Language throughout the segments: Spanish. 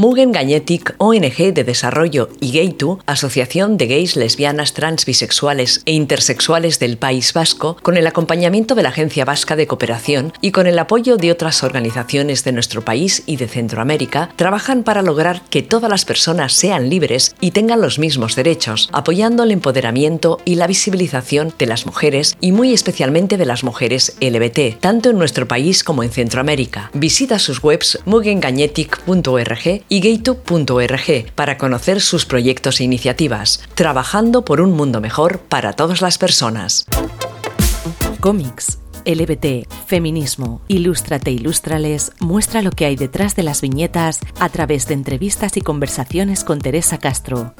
Mugen Gagnetic, ONG de Desarrollo y Gaytu, Asociación de Gays, Lesbianas, Trans, Bisexuales e Intersexuales del País Vasco, con el acompañamiento de la Agencia Vasca de Cooperación y con el apoyo de otras organizaciones de nuestro país y de Centroamérica, trabajan para lograr que todas las personas sean libres y tengan los mismos derechos, apoyando el empoderamiento y la visibilización de las mujeres y muy especialmente de las mujeres LBT, tanto en nuestro país como en Centroamérica. Visita sus webs mugengagnetic.org y gaytube.org para conocer sus proyectos e iniciativas, trabajando por un mundo mejor para todas las personas. Cómics. LBT, feminismo, Ilústrate, Ilústrales muestra lo que hay detrás de las viñetas a través de entrevistas y conversaciones con Teresa Castro.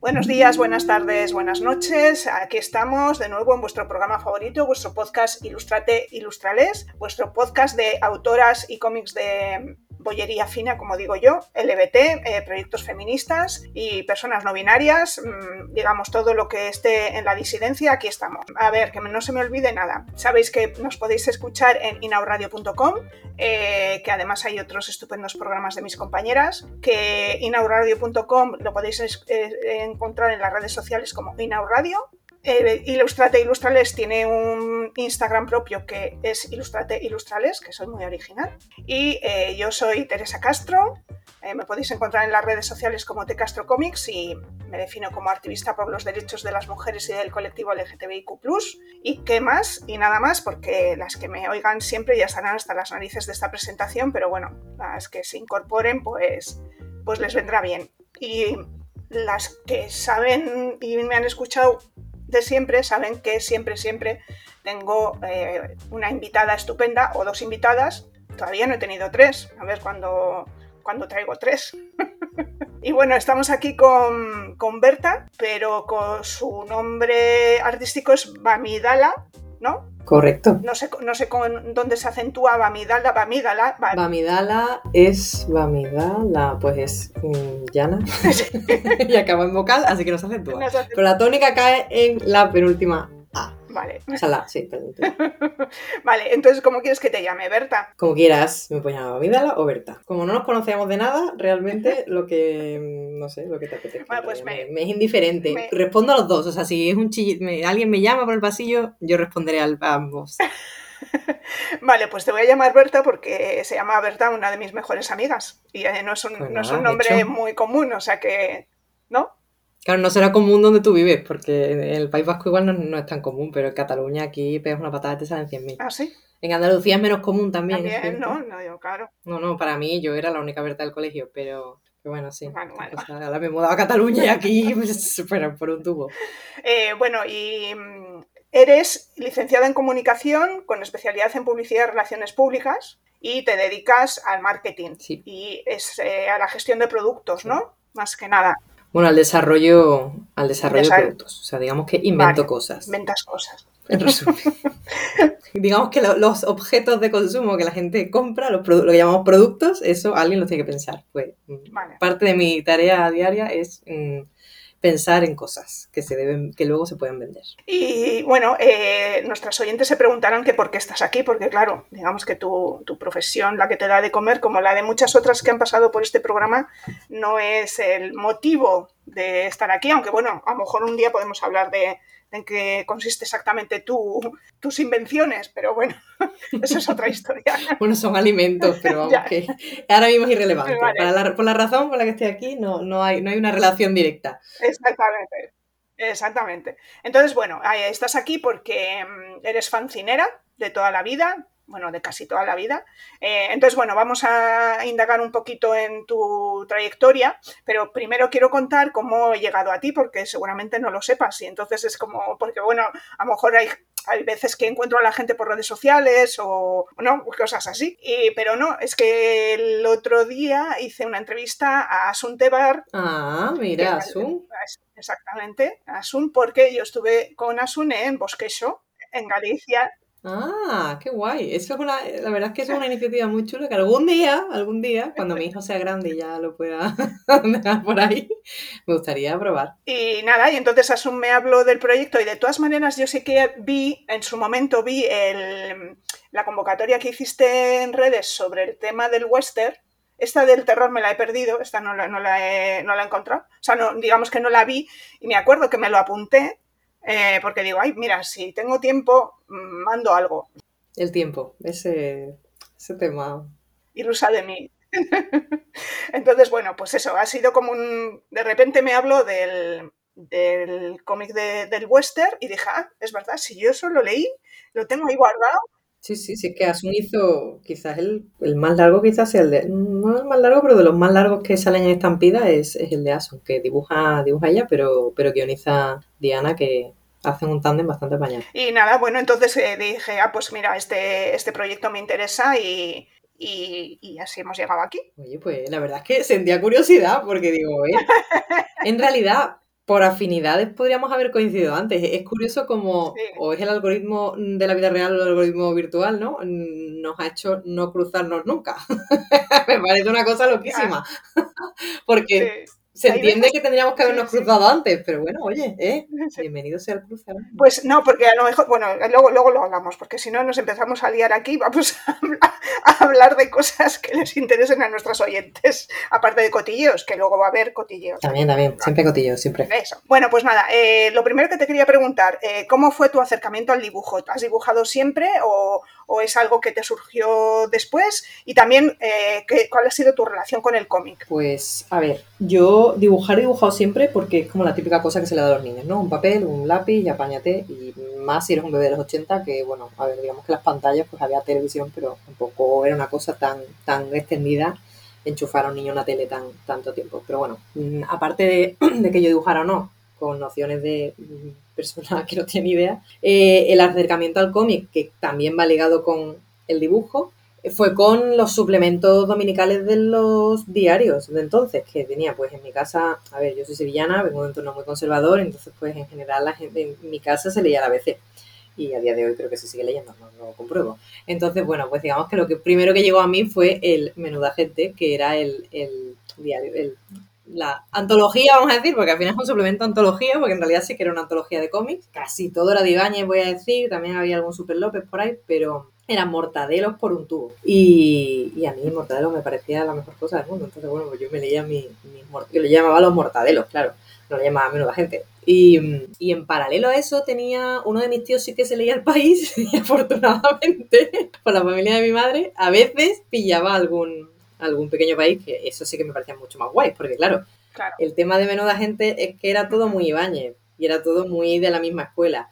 Buenos días, buenas tardes, buenas noches. Aquí estamos de nuevo en vuestro programa favorito, vuestro podcast Ilústrate, Ilústrales, vuestro podcast de autoras y cómics de bollería fina, como digo yo, LBT, eh, proyectos feministas y personas no binarias, mm, digamos todo lo que esté en la disidencia, aquí estamos. A ver, que no se me olvide nada. Sabéis que nos podéis escuchar en inauradio.com, eh, que además hay otros estupendos programas de mis compañeras, que inauradio.com lo podéis eh, encontrar en las redes sociales como inauradio eh, Ilustrate Ilustrales tiene un Instagram propio que es Ilustrate Ilustrales, que soy muy original. Y eh, yo soy Teresa Castro. Eh, me podéis encontrar en las redes sociales como T Castro Comics y me defino como activista por los derechos de las mujeres y del colectivo LGTBIQ. ¿Y qué más? Y nada más, porque las que me oigan siempre ya estarán hasta las narices de esta presentación, pero bueno, las que se incorporen, pues, pues les vendrá bien. Y las que saben y me han escuchado de siempre saben que siempre, siempre tengo eh, una invitada estupenda o dos invitadas. Todavía no he tenido tres. A ver cuando, cuando traigo tres. y bueno, estamos aquí con, con, Berta, pero con su nombre artístico es Bamidala, ¿no? Correcto. No sé, no sé con dónde se acentúa Bamidala. Bamidala, Bamidala es Bamidala, pues es mm, llana y acaba en vocal, así que no se acentúa. Pero la tónica cae en la penúltima Vale. Sala, sí, perdón. vale, entonces, ¿cómo quieres que te llame? ¿Berta? Como quieras, me puedes llamar Vidala o Berta. Como no nos conocemos de nada, realmente lo que, no sé, lo que te apetece. Bueno, pues me, es indiferente. Respondo a los dos, o sea, si es un alguien me llama por el pasillo, yo responderé a ambos. Vale, pues te voy a llamar Berta porque se llama Berta una de mis mejores amigas y eh, no es un, pues no es un nombre muy común, o sea que, ¿no? Claro, no será común donde tú vives, porque en el País Vasco igual no, es tan común, pero en Cataluña aquí pegas una patada y te salen 100.000. ¿Ah, sí? En Andalucía es menos común también. También, ¿no? No, yo, claro. No, no, para mí yo era la única Berta del colegio, pero, bueno, sí. Bueno, ahora me he mudado a Cataluña y aquí pues, por un tubo. Eh, bueno, y mm, eres licenciada en comunicación con especialidad en publicidad y relaciones públicas y te dedicas al marketing sí. y es eh, a la gestión de productos, ¿no? Más que nada. Bueno, al desarrollo, al desarrollo de productos. O sea, digamos que invento cosas. Inventas cosas. En resumen. digamos que los objetos de consumo que la gente compra, lo que llamamos productos, eso alguien lo tiene que pensar. Pues parte de mi tarea diaria es mm, pensar en cosas que se deben, que luego se pueden vender. Y bueno, eh, nuestras oyentes se preguntarán que por qué estás aquí, porque claro, digamos que tu, tu, profesión, la que te da de comer, como la de muchas otras que han pasado por este programa, no es el motivo de estar aquí, aunque bueno, a lo mejor un día podemos hablar de, en qué consiste exactamente tu, tus invenciones, pero bueno, eso es otra historia. bueno, son alimentos, pero vamos, que ahora mismo es irrelevante. por la razón por la que estoy aquí, no, no, hay, no hay una relación directa. Exactamente. Exactamente. Entonces, bueno, estás aquí porque mm, eres fancinera de toda la vida, bueno, de casi toda la vida. Eh, entonces, bueno, vamos a indagar un poquito en tu trayectoria, pero primero quiero contar cómo he llegado a ti, porque seguramente no lo sepas. Y entonces es como, porque bueno, a lo mejor hay, hay veces que encuentro a la gente por redes sociales o, no, cosas así. Y, pero no, es que el otro día hice una entrevista a Asun Tebar. Ah, mira, Asun. Exactamente, Asun, porque yo estuve con Asun en Bosqueso, en Galicia, Ah, qué guay. Eso es una, la verdad es que es una iniciativa muy chula que algún día, algún día, cuando mi hijo sea grande y ya lo pueda dejar por ahí, me gustaría probar. Y nada, y entonces Asun me habló del proyecto y de todas maneras yo sé que vi, en su momento vi el, la convocatoria que hiciste en redes sobre el tema del western Esta del terror me la he perdido, esta no la, no la, he, no la he encontrado. O sea, no, digamos que no la vi y me acuerdo que me lo apunté eh, porque digo, ay, mira, si tengo tiempo, mm, mando algo. El tiempo, ese, ese tema. Ilusa de mí. Entonces, bueno, pues eso, ha sido como un... De repente me hablo del, del cómic del western y dije, ah, es verdad, si yo eso lo leí, lo tengo ahí guardado. Sí, sí, sí, que Asun hizo quizás el, el, más largo, quizás sea el de, no el más largo, pero de los más largos que salen en estampida es, es el de Asun, que dibuja, dibuja ella, pero, pero guioniza Diana, que hacen un tándem bastante mañana. Y nada, bueno, entonces eh, dije, ah, pues mira, este, este proyecto me interesa y, y, así hemos llegado aquí. Oye, pues la verdad es que sentía curiosidad porque digo, eh, en realidad por afinidades podríamos haber coincidido antes. Es curioso como o es el algoritmo de la vida real o el algoritmo virtual, ¿no? Nos ha hecho no cruzarnos nunca. Me parece una cosa loquísima. Porque se entiende que tendríamos que habernos cruzado antes, pero bueno, oye, ¿eh? bienvenido sea el cruce. Pues no, porque a lo mejor, bueno, luego, luego lo hablamos, porque si no nos empezamos a liar aquí, vamos a hablar, de cosas que les interesen a nuestros oyentes, aparte de cotilleos, que luego va a haber cotilleos. También, también, siempre cotilleos, siempre. Eso. Bueno, pues nada, eh, lo primero que te quería preguntar, eh, ¿cómo fue tu acercamiento al dibujo? ¿Has dibujado siempre o, o es algo que te surgió después? Y también, eh, ¿cuál ha sido tu relación con el cómic? Pues, a ver, yo dibujar he dibujado siempre porque es como la típica cosa que se le da a los niños, ¿no? Un papel, un lápiz y apáñate. Y más si eres un bebé de los 80, que, bueno, a ver, digamos que las pantallas, pues había televisión, pero tampoco era una cosa tan, tan extendida enchufar a un niño una tele tan, tanto tiempo. Pero bueno, mm, aparte de, que yo dibujara o no, con nociones de persona que no tiene idea. Eh, el acercamiento al cómic, que también va ligado con el dibujo, fue con los suplementos dominicales de los diarios de entonces, que tenía pues en mi casa, a ver, yo soy sevillana, vengo de un entorno muy conservador, entonces pues en general la gente, en mi casa se leía la ABC y a día de hoy creo que se sigue leyendo, no lo compruebo. Entonces, bueno, pues digamos que lo que primero que llegó a mí fue el Menuda Gente, que era el, el diario, la antología, vamos a decir, porque al final es un suplemento antología, porque en realidad sí que era una antología de cómics. Casi todo era de Ibáñez, voy a decir, también había algún Super López por ahí, pero eran mortadelos por un tubo. Y, a mí mortadelo me parecía la mejor cosa del mundo. Entonces, bueno, pues yo me leía mis mi yo le llamaba los mortadelos, claro, no le llamaba menuda gente. Y, y, en paralelo a eso tenía uno de mis tíos sí que se leía el país y afortunadamente por la familia de mi madre a veces pillaba algún algún pequeño país, que eso sí que me parecía mucho más guay, porque claro, el tema de menuda gente es que era todo muy Ibáñez y era todo muy de la misma escuela.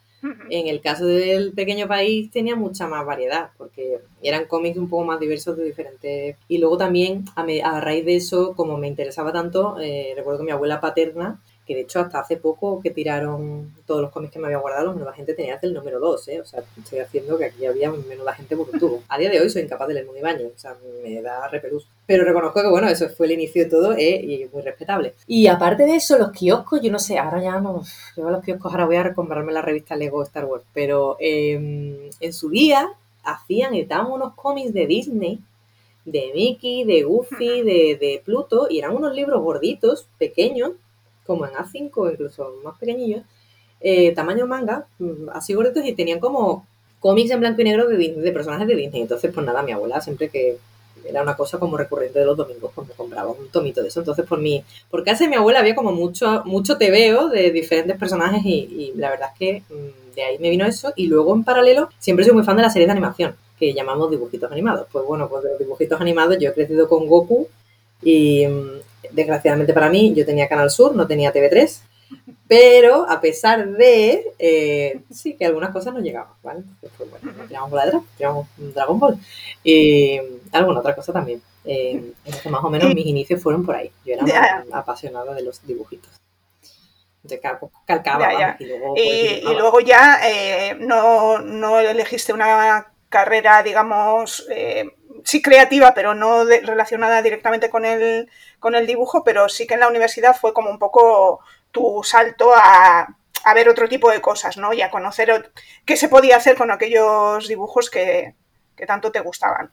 En el caso del pequeño país tenía mucha más variedad, porque eran cómics un poco más diversos de diferentes... Y luego también, a, raíz de eso, como me interesaba tanto, eh, recuerdo que mi abuela paterna que de hecho hasta hace poco que tiraron todos los cómics que me había guardado, los menuda gente tenía hasta el número 2, ¿eh? O sea, estoy haciendo que aquí había menuda gente por un tubo. A día de hoy soy incapaz de leer muy baño, o sea, me da repelús. Pero reconozco que, bueno, eso fue el inicio de todo ¿eh? y muy respetable. Y aparte de eso, los kioscos, yo no sé, ahora ya no, yo a los kioscos ahora voy a recomprarme la revista Lego Star Wars, pero em, en su día hacían, estaban unos cómics de Disney de Mickey, de Goofy, de, de Pluto, y eran unos libros gorditos, pequeños, como en A5 o incluso más pequeñillos, eh, tamaño manga, mm, así gorditos, y tenían como cómics en blanco y negro de, de personajes de Disney. Entonces, pues nada, mi abuela siempre que era una cosa como recurrente de los domingos, pues me compraba un tomito de eso. Entonces, por mi, por casa de mi abuela había como mucho, mucho veo de diferentes personajes y, la verdad es que mm, de ahí me vino eso. Y luego, en paralelo, siempre soy muy fan de la serie de animación, que llamamos dibujitos animados. Pues bueno, pues de los dibujitos animados yo he crecido con Goku y mm, desgraciadamente para mí, yo tenía Canal Sur, no tenía TV3, pero a pesar de, eh, sí, que algunas cosas no llegaban, ¿vale? Entonces, pues bueno, tiramos bola de tiramos Dragon Ball. Y alguna otra cosa también. Eh, más o menos mis inicios fueron por ahí. Yo era apasionada de los dibujitos. De calcaba. Y, luego, pues, y, luego, ya eh, no, no elegiste una carrera, digamos, sí creativa, pero no relacionada directamente con el, con el dibujo, pero sí que en la universidad fue como un poco tu salto a, ver otro tipo de cosas, ¿no? Y a conocer qué se podía hacer con aquellos dibujos que, tanto te gustaban.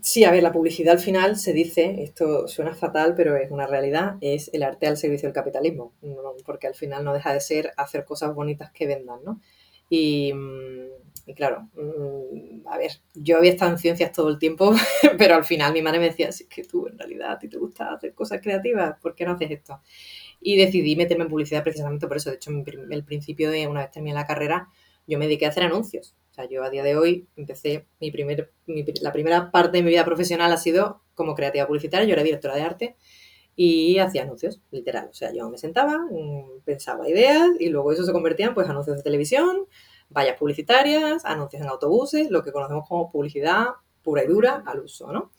Sí, a ver, la publicidad al final se dice, esto suena fatal, pero es una realidad, es el arte al servicio del capitalismo, porque al final no deja de ser hacer cosas bonitas que vendan, ¿no? Y, y claro, mm, a ver, yo había estado en ciencias todo el tiempo, pero al final mi madre me decía, si es que tú en realidad a ti te gusta hacer cosas creativas, ¿por qué no haces esto? Y decidí meterme en publicidad precisamente por eso. De hecho, el principio de una vez terminé la carrera, yo me dediqué a hacer anuncios. O sea, yo a día de hoy empecé, mi primer, la primera parte de mi vida profesional ha sido como creativa publicitaria, yo era directora de arte y hacía anuncios, literal. O sea, yo me sentaba, mm, pensaba ideas y luego eso se convertía en pues, anuncios de televisión, vallas publicitarias, anuncios en autobuses, lo que conocemos como publicidad pura y dura al uso, ¿no?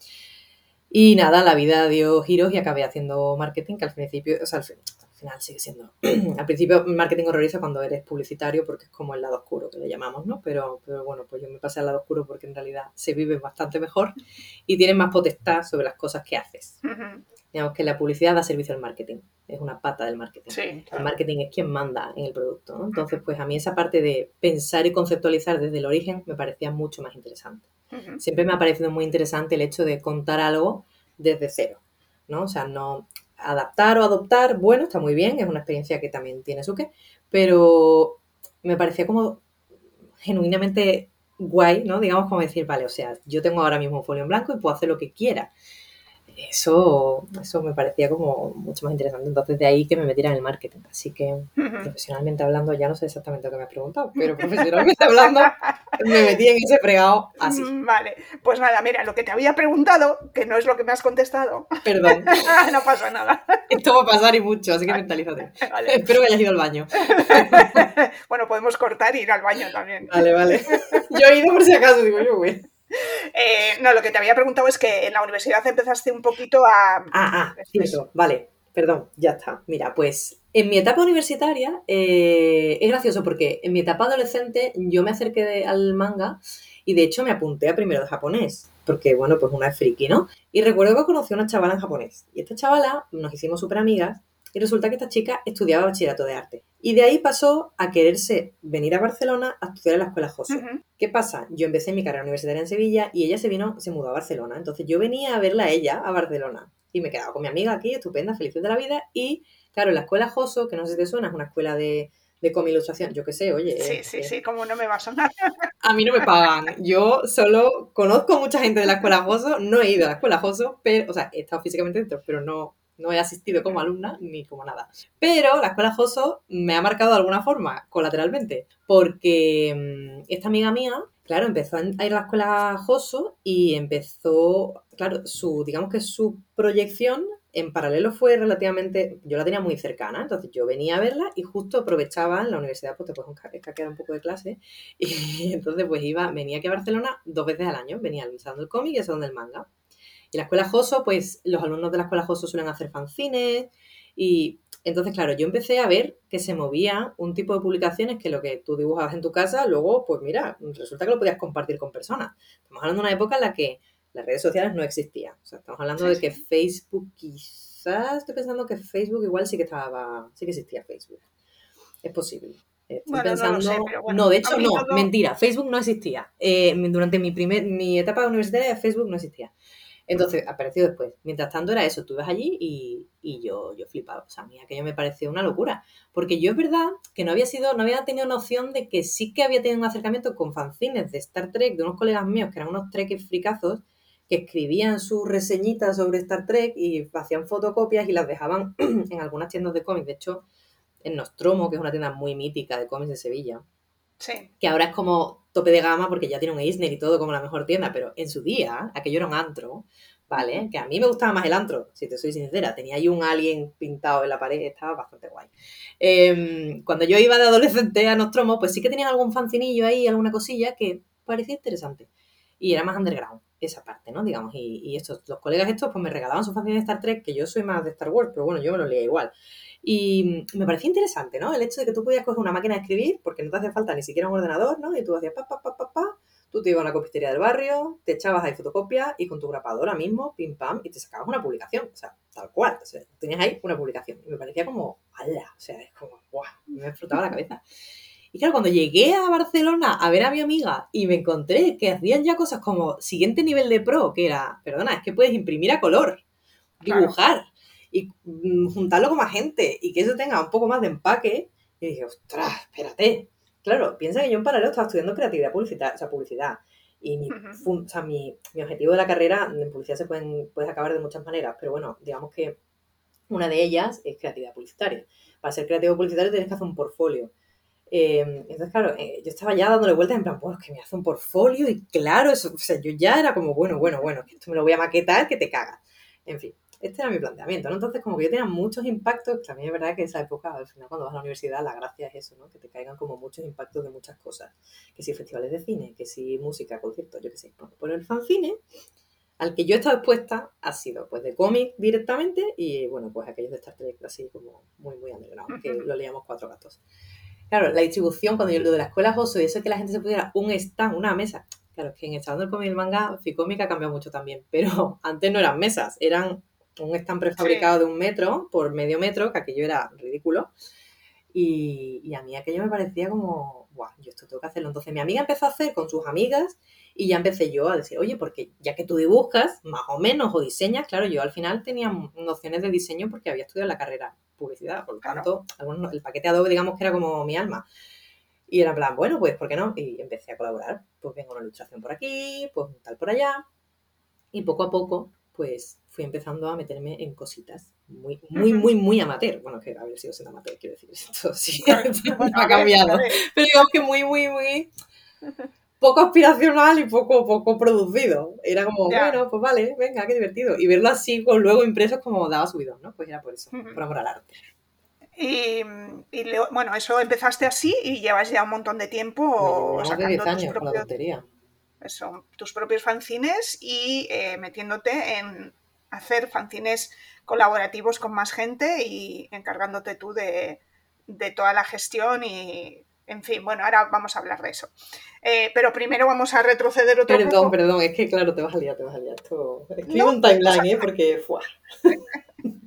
Y nada, la vida dio giros y acabé haciendo marketing, que al principio, o sea, al, final sigue siendo, al principio marketing horroriza cuando eres publicitario porque es como el lado oscuro que le llamamos, ¿no? Pero, pero bueno, pues yo me pasé al lado oscuro porque en realidad se vive bastante mejor y tienes más potestad sobre las cosas que haces digamos que la publicidad da servicio al marketing, es una pata del marketing. El marketing es quien manda en el producto, Entonces, pues a mí esa parte de pensar y conceptualizar desde el origen me parecía mucho más interesante. Siempre me ha parecido muy interesante el hecho de contar algo desde cero, ¿no? O sea, no adaptar o adoptar, bueno, está muy bien, es una experiencia que también tiene su qué, pero me parecía como genuinamente guay, ¿no? Digamos como decir, vale, o sea, yo tengo ahora mismo un folio en blanco y puedo hacer lo que quiera eso, eso me parecía como mucho más interesante. Entonces, de ahí que me metiera en el marketing. Así que, profesionalmente hablando, ya no sé exactamente lo que me has preguntado, pero profesionalmente hablando, me metí en ese fregado así. Mm, vale, pues nada, mira, lo que te había preguntado, que no es lo que me has contestado. Perdón. no pasa nada. Esto va a pasar y mucho, así que mentalízate. Espero que hayas ido al baño. bueno, podemos cortar y ir al baño también. Vale, vale. Yo he ido por si acaso, digo yo, güey. Eh, no, lo que te había preguntado es que en la universidad empezaste un poquito a... Ah, ah, cierto, vale, perdón, ya está. Mira, pues en mi etapa universitaria eh, es gracioso porque en mi etapa adolescente yo me acerqué al manga y de hecho me apunté a primero de japonés, porque bueno, pues una es friki, ¿no? Y recuerdo que conocí a una chavala en japonés y esta chavala nos hicimos súper amigas y resulta que esta chica estudiaba bachillerato de arte. Y de ahí pasó a quererse venir a Barcelona a estudiar en la escuela José. ¿Qué pasa? Yo empecé mi carrera universitaria en Sevilla y ella se vino, se mudó a Barcelona. Entonces yo venía a verla a ella a Barcelona. Y me quedaba con mi amiga aquí, estupenda, feliz de la vida. Y claro, la escuela Joso, que no sé si te suena, es una escuela de, de ilustración. Yo qué sé, oye. Sí, sí, sí, como no me va a sonar. A mí no me pagan. Yo solo conozco mucha gente de la escuela Joso, no he ido a la escuela Joso, pero, o sea, he estado físicamente dentro, pero no, no he asistido como alumna ni como nada. Pero la escuela Joso me ha marcado de alguna forma, colateralmente, porque mm, esta amiga mía, claro, empezó a ir a la escuela Joso y empezó, claro, su, digamos que su proyección en paralelo fue relativamente, yo la tenía muy cercana, entonces yo venía a verla y justo aprovechaba en la universidad, pues te puedes quedar un poco de clase, y entonces pues iba, venía aquí a Barcelona dos veces al año, venía al el cómic y eso donde el manga. Y la escuela Joso, pues los alumnos de la escuela Joso suelen hacer fanzines y entonces, claro, yo empecé a ver que se movía un tipo de publicaciones que lo que tú dibujabas en tu casa, luego, pues mira, resulta que lo podías compartir con personas. Estamos hablando de una época en la que las redes sociales no existían. O sea, estamos hablando de que Facebook quizás, estoy pensando que Facebook igual sí que estaba, sí que existía Facebook. Es posible. Estoy pensando, no, de hecho no, mentira, Facebook no existía. Eh, durante mi, primer, mi etapa universitaria Facebook no existía. Entonces, apareció después. Mientras tanto era eso, tú ibas allí y, yo, yo flipaba. O sea, a mí aquello me pareció una locura. Porque yo es verdad que no había sido, no había tenido noción de que sí que había tenido un acercamiento con fanzines de Star Trek, de unos colegas míos que eran unos Trek fricazos, que escribían sus reseñitas sobre Star Trek y hacían fotocopias y las dejaban en algunas tiendas de cómics. De hecho, en Nostromo, que es una tienda muy mítica de cómics de Sevilla. Sí. Que ahora es como tope de gama porque ya tiene un Eisner y todo como la mejor tienda, pero en su día, aquello era un antro, ¿vale? Que a mí me gustaba más el antro, si te soy sincera. Tenía ahí un alien pintado en la pared, estaba bastante guay. Em, cuando yo iba de adolescente a Nostromo, pues sí que tenían algún fancinillo ahí, alguna cosilla que parecía interesante. Y era más underground, esa parte, ¿no? Digamos, y, estos, los colegas estos, pues me regalaban sus fanzines de Star Trek, que yo soy más de Star Wars, pero bueno, yo me lo leía igual. Y me parecía interesante, ¿no? El hecho de que tú podías coger una máquina de escribir, porque no te hacía falta ni siquiera un ordenador, ¿no? Y tú hacías pa, pa, pa, pa, pa, tú te ibas a la copistería del barrio, te echabas ahí fotocopia y con tu grapadora mismo, pim pam, y te sacabas una publicación, o sea, tal cual, o sea, tenías ahí una publicación. Y me parecía como, ¡hala! O sea, es como, ¡guau! Me explotaba la cabeza. Y claro, cuando llegué a Barcelona a ver a mi amiga y me encontré que hacían ya cosas como siguiente nivel de pro, que era, perdona, es que puedes imprimir a color, dibujar y mm, juntarlo con más gente y que eso tenga un poco más de empaque. Y dije, ostras, espérate, claro, piensa que yo en paralelo estaba estudiando creatividad publicidad, o sea, publicidad. Y mi, o sea, mi, mi, objetivo de la carrera en publicidad se pueden, puedes acabar de muchas maneras, pero bueno, digamos que una de ellas es creatividad publicitaria. Para ser creativo publicitario tienes que hacer un portfolio. Em, entonces, claro, eh, yo estaba ya dándole vueltas en plan, pues que me hace un portfolio y claro, eso, o sea, yo ya era como, bueno, bueno, bueno, que esto me lo voy a maquetar, que te cagas. En fin, este era mi planteamiento, ¿no? Entonces, como que yo tenía muchos impactos, también es verdad que esa época, al final, cuando vas a la universidad, la gracia es eso, ¿no? Que te caigan como muchos impactos de muchas cosas. Que si festivales de cine, que si música, conciertos, yo qué sé. Bueno, por el fanzine, al que yo he estado expuesta, ha sido pues de cómic directamente y, bueno, pues aquellos de Star Trek así como muy, muy underground, que lo leíamos cuatro gatos. Claro, la distribución, cuando yo lo de la escuela Joso y eso que la gente se pudiera un stand, una mesa. Claro, es que en el salón del cómic y el manga, Ficómic ha cambiado mucho también, pero antes no eran mesas, eran un stand prefabricado de un metro por medio metro, que aquello era ridículo. Y, y, a mí aquello me parecía como, guau, yo esto tengo que hacerlo. Entonces mi amiga empezó a hacer con sus amigas y ya empecé yo a decir, oye, porque ya que tú dibujas, más o menos, o diseñas, claro, yo al final tenía nociones de diseño porque había estudiado la carrera publicidad, por lo tanto, el paquete Adobe, digamos que era como mi alma. Y era en plan, bueno, pues, ¿por qué no? Y empecé a colaborar. Pues vengo una ilustración por aquí, pues tal por allá. Y poco a poco, pues fui empezando a meterme en cositas muy, muy, muy, muy amateur. Bueno, que haber sido siendo amateur, quiero decir, esto sí ha cambiado. Pero digamos que muy, muy, muy poco aspiracional y poco, poco producido. Era como, bueno, pues vale, venga, qué divertido. Y verlo así, con luego impresos como daba subido, ¿no? Pues era por eso, por amor al arte. Y, bueno, eso empezaste así y llevas ya un montón de tiempo sacando 10 años propios, Eso, tus propios fanzines y eh, metiéndote en hacer fanzines colaborativos con más gente y encargándote tú de, de toda la gestión y en fin, bueno, ahora vamos a hablar de eso. Eh, pero primero vamos a retroceder otro perdón, poco. Perdón, es que claro, te vas a liar, te vas a liar. Esto... Escribo un timeline, ¿eh? Porque... fue.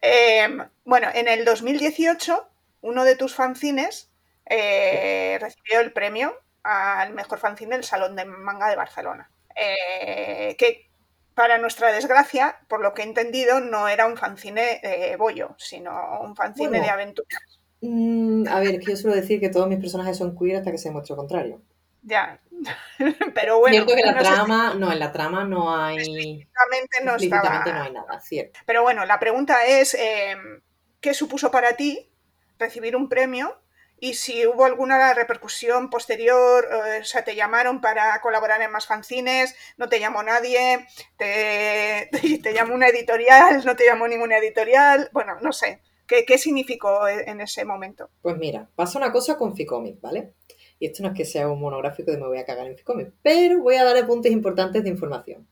Em, bueno, en el 2018, uno de tus fanzines eh, recibió el premio al mejor fanzine del Salón de Manga de Barcelona. Eh, que para nuestra desgracia, por lo que he entendido, no era un fanzine de bollo, sino un fanzine de aventuras. Mm, a ver, quiero solo decir que todos mis personajes son queer hasta que se muestre lo contrario. Ya, pero bueno. Cierto que la trama, no, en la trama no hay. Explícitamente no, no hay nada, cierto. Pero bueno, la pregunta es: em, ¿qué supuso para ti recibir un premio? Y si hubo alguna repercusión posterior, eh, o sea, te llamaron para colaborar en más fanzines, no te llamó nadie, te, llamó una editorial, no te llamó ninguna editorial, bueno, no sé. ¿Qué, significó e, en ese momento? Pues mira, pasa una cosa con Ficomic, ¿vale? Y esto no es que sea un monográfico de me voy a cagar en Ficomic, pero voy a dar puntos importantes de información.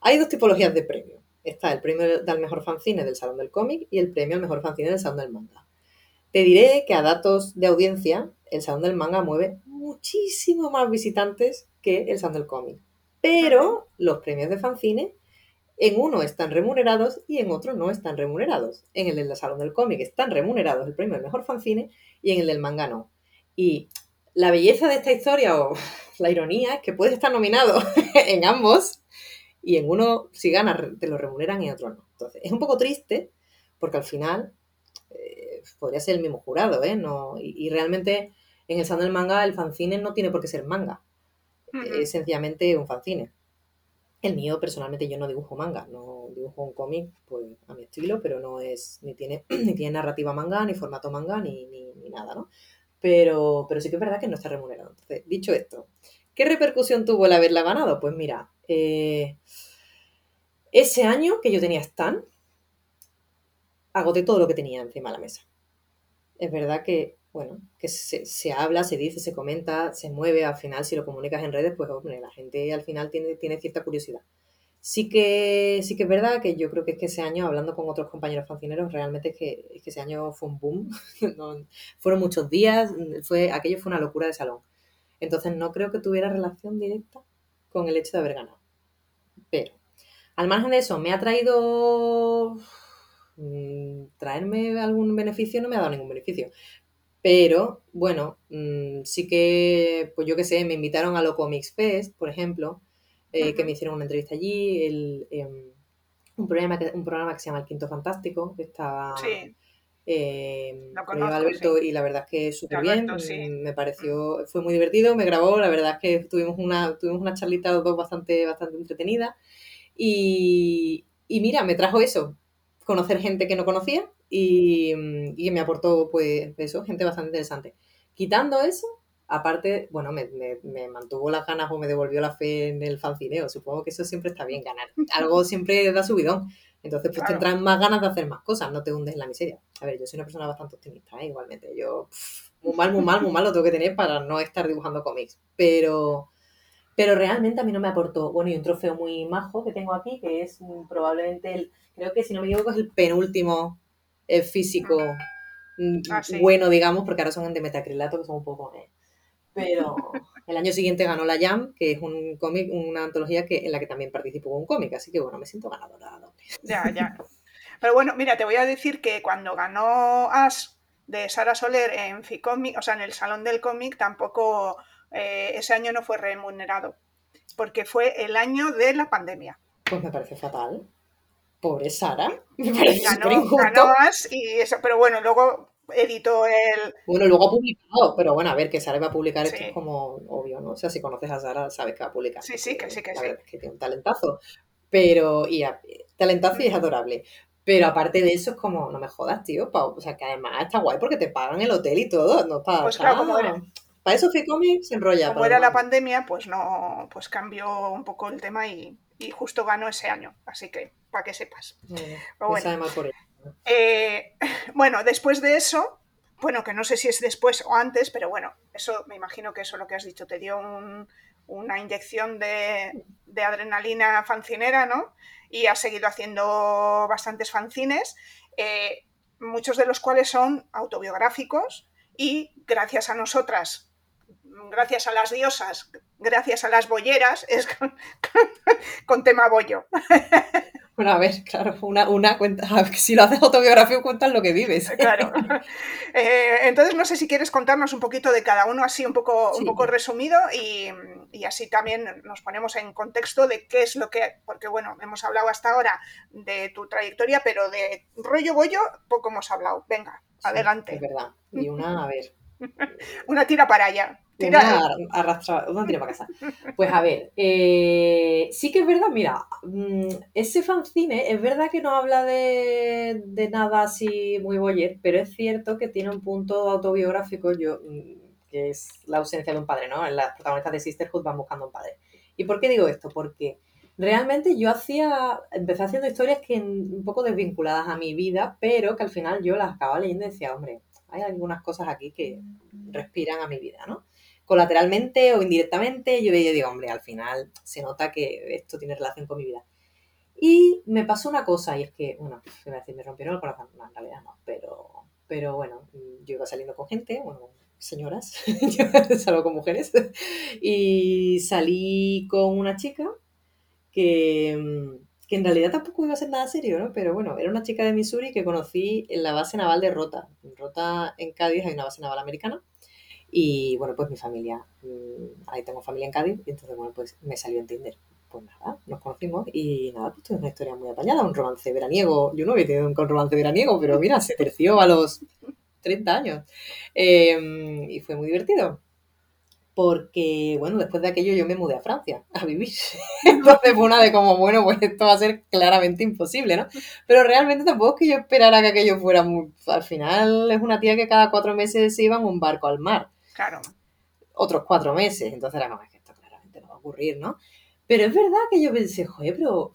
Hay dos tipologías de premios. Está el premio del mejor fanzine del Salón del Cómic y el premio al mejor fanzine del Salón del Manga. Te diré que a datos de audiencia, el Salón del Manga mueve muchísimo más visitantes que el Salón del Cómic. Pero los premios de fanzine en uno están remunerados y en otro no están remunerados. En el del Salón del Cómic están remunerados el premio al mejor fanzine y en el del manga no. Y la belleza de esta historia o la ironía es que puedes estar nominado en ambos y en uno si ganas te lo remuneran y en otro no. Entonces es un poco triste porque al final podría ser el mismo jurado, ¿eh? No, y, realmente en el Salón del Manga el fanzine no tiene por qué ser manga. Es sencillamente un fanzine. El mío, personalmente, yo no dibujo manga, no dibujo un cómic pues, a mi estilo, pero no es, ni tiene, ni tiene narrativa manga, ni formato manga, ni, ni, nada, ¿no? Pero, pero sí que es verdad que no está remunerado. Entonces, dicho esto, ¿qué repercusión tuvo el haberla ganado? Pues mira, eh, ese año que yo tenía stand, agoté todo lo que tenía encima de la mesa. Es verdad que bueno, que se, habla, se dice, se comenta, se mueve, al final si lo comunicas en redes, pues hombre, la gente al final tiene, tiene cierta curiosidad. Sí que, sí que es verdad que yo creo que es que ese año, hablando con otros compañeros fancineros, realmente es que, es que ese año fue un boom. fueron muchos días, fue, aquello fue una locura de salón. Entonces no creo que tuviera relación directa con el hecho de haber ganado. Pero, al margen de eso, me ha traído mm, traerme algún beneficio, no me ha dado ningún beneficio. Pero, bueno, mm, sí que, pues yo qué sé, me invitaron a lo Comics Fest, por ejemplo, eh, que me hicieron una entrevista allí, el, em, un, programa que, un programa que se llama El Quinto Fantástico, que estaba... Eh, lo Alberto y la verdad es que súper bien, mm, me pareció, fue muy divertido, me grabó, la verdad es que tuvimos una, tuvimos una charlita dos bastante, bastante entretenida y, y mira, me trajo eso, conocer gente que no conocía y, y me aportó pues eso, gente bastante interesante. Quitando eso, aparte, bueno, me, me, mantuvo las ganas o me devolvió la fe en el fancineo. Supongo que eso siempre está bien, ganar. Algo siempre da subidón. Entonces, pues te entran más ganas de hacer más cosas, no te hundes en la miseria. A ver, yo soy una persona bastante optimista, ¿eh? igualmente. Yo, muy mal, muy mal, muy mal lo tengo que tener para no estar dibujando cómics. Pero, pero realmente a mí no me aportó. Bueno, y un trofeo muy majo que tengo aquí, que es probablemente el, creo que si no me equivoco, es el penúltimo eh, físico mm, ah, bueno, digamos, porque ahora son de metacrilato, que son un poco. Eh, pero el año siguiente ganó la Jam, que es un cómic, una antología que, en la que también participó un cómic, así que bueno, me siento ganadora. Ya, ya. Pero bueno, mira, te voy a decir que cuando ganó As de Sara Soler en Ficomic, o sea, en el Salón del Cómic, tampoco eh, ese año no fue remunerado, porque fue el año de la pandemia. Pues me parece fatal. Pobre Sara. Me parece ganó, ganó y eso, pero bueno, luego editó el... Bueno, luego ha publicado, pero bueno, a ver, que Sara va a publicar esto es como obvio, ¿no? O sea, si conoces a Sara, sabes que va a publicar. Sí, sí, que sí, que sí. que tiene un talentazo. Pero, y talentazo y es adorable. Pero aparte de eso, es como, no me jodas, tío. o sea, que además está guay porque te pagan el hotel y todo. No está, pues claro, como Para eso Ficomics se enrolla. Como era la pandemia, pues no, pues cambió un poco el tema y, y justo ganó ese año. Así que, para que sepas. Eh, bueno, después de eso, bueno, que no sé si es después o antes, pero bueno, eso me imagino que eso lo que has dicho, te dio una inyección de, adrenalina fancinera, ¿no? Y has seguido haciendo bastantes fanzines, eh, muchos de los cuales son autobiográficos y gracias a nosotras, gracias a las diosas, gracias a las bolleras, es con, con tema bollo. Bueno, a ver, claro, una, una cuenta, si lo haces autobiografía, cuentas lo que vives. Claro. Eh, entonces, no sé si quieres contarnos un poquito de cada uno, así un poco, un poco resumido, y, y, así también nos ponemos en contexto de qué es lo que, porque bueno, hemos hablado hasta ahora de tu trayectoria, pero de rollo bollo poco hemos hablado. Venga, adelante. Es verdad. Y una, a ver. una tira para allá. Tira... Una tira para casa. Pues a ver, eh, sí que es verdad, mira, mm, ese fanzine es verdad que no habla de, nada así muy boyer, pero es cierto que tiene un punto autobiográfico, yo, mm, que es la ausencia de un padre, ¿no? Las protagonistas de Sisterhood van buscando un padre. ¿Y por qué digo esto? Porque realmente yo hacía, empecé haciendo historias que un poco desvinculadas a mi vida, pero que al final yo las acababa leyendo y decía, hombre, hay algunas cosas aquí que respiran a mi vida, ¿no? colateralmente o indirectamente, yo veía, digo, hombre, al final se nota que esto tiene relación con mi vida. Y me pasó una cosa, y es que, bueno, decir, me rompieron el corazón, no, en realidad no, pero, pero bueno, yo iba saliendo con gente, bueno, señoras, yo salgo con mujeres, y salí con una chica que, que en realidad tampoco iba a ser nada serio, ¿no? Pero bueno, era una chica de Missouri que conocí en la base naval de Rota. En Rota, en Cádiz, hay una base naval americana. Y bueno, pues mi familia, mm, ahí tengo familia en Cádiz, y entonces, bueno, pues me salió a entender. Pues nada, nos conocimos y nada, pues es una historia muy apañada, un romance veraniego. Yo no había tenido un romance veraniego, pero mira, se terció a los 30 años. Em, y fue muy divertido. Porque, bueno, después de aquello yo me mudé a Francia a vivir. Entonces fue una de como, bueno, pues esto va a ser claramente imposible, ¿no? Pero realmente tampoco es que yo esperara que aquello fuera muy... Al final es una tía que cada cuatro meses se iba en un barco al mar. Claro. Otros cuatro meses. Entonces era como, es que esto claramente no va a ocurrir, ¿no? Pero es verdad que yo pensé, joder, pero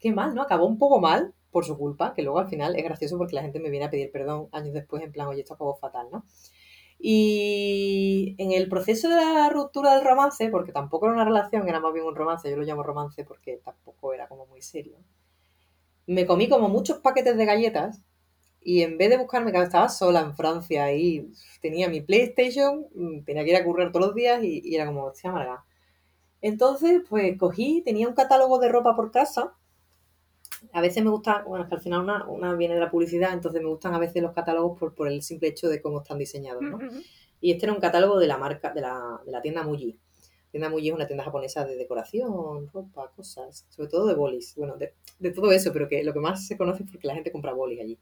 qué mal, ¿no? Acabó un poco mal por su culpa, que luego al final es gracioso porque la gente me viene a pedir perdón años después en plan, oye, esto acabó fatal, ¿no? Y en el proceso de la ruptura del romance, porque tampoco era una relación, era más bien un romance, yo lo llamo romance porque tampoco era como muy serio, me comí como muchos paquetes de galletas y en vez de buscarme, que estaba sola en Francia y tenía mi PlayStation, mm, tenía que ir a currar todos los días y, era como, hostia amarga. Entonces, pues cogí, tenía un catálogo de ropa por casa. A veces me gusta, bueno, es que al final una, una viene de la publicidad, entonces me gustan a veces los catálogos por, por el simple hecho de cómo están diseñados, ¿no? Y este era un catálogo de la marca, de la, de la tienda Muji. Tienda Muji es una tienda japonesa de decoración, ropa, cosas, sobre todo de bolis. Bueno, de, de, todo eso, pero que lo que más se conoce es porque la gente compra bolis allí.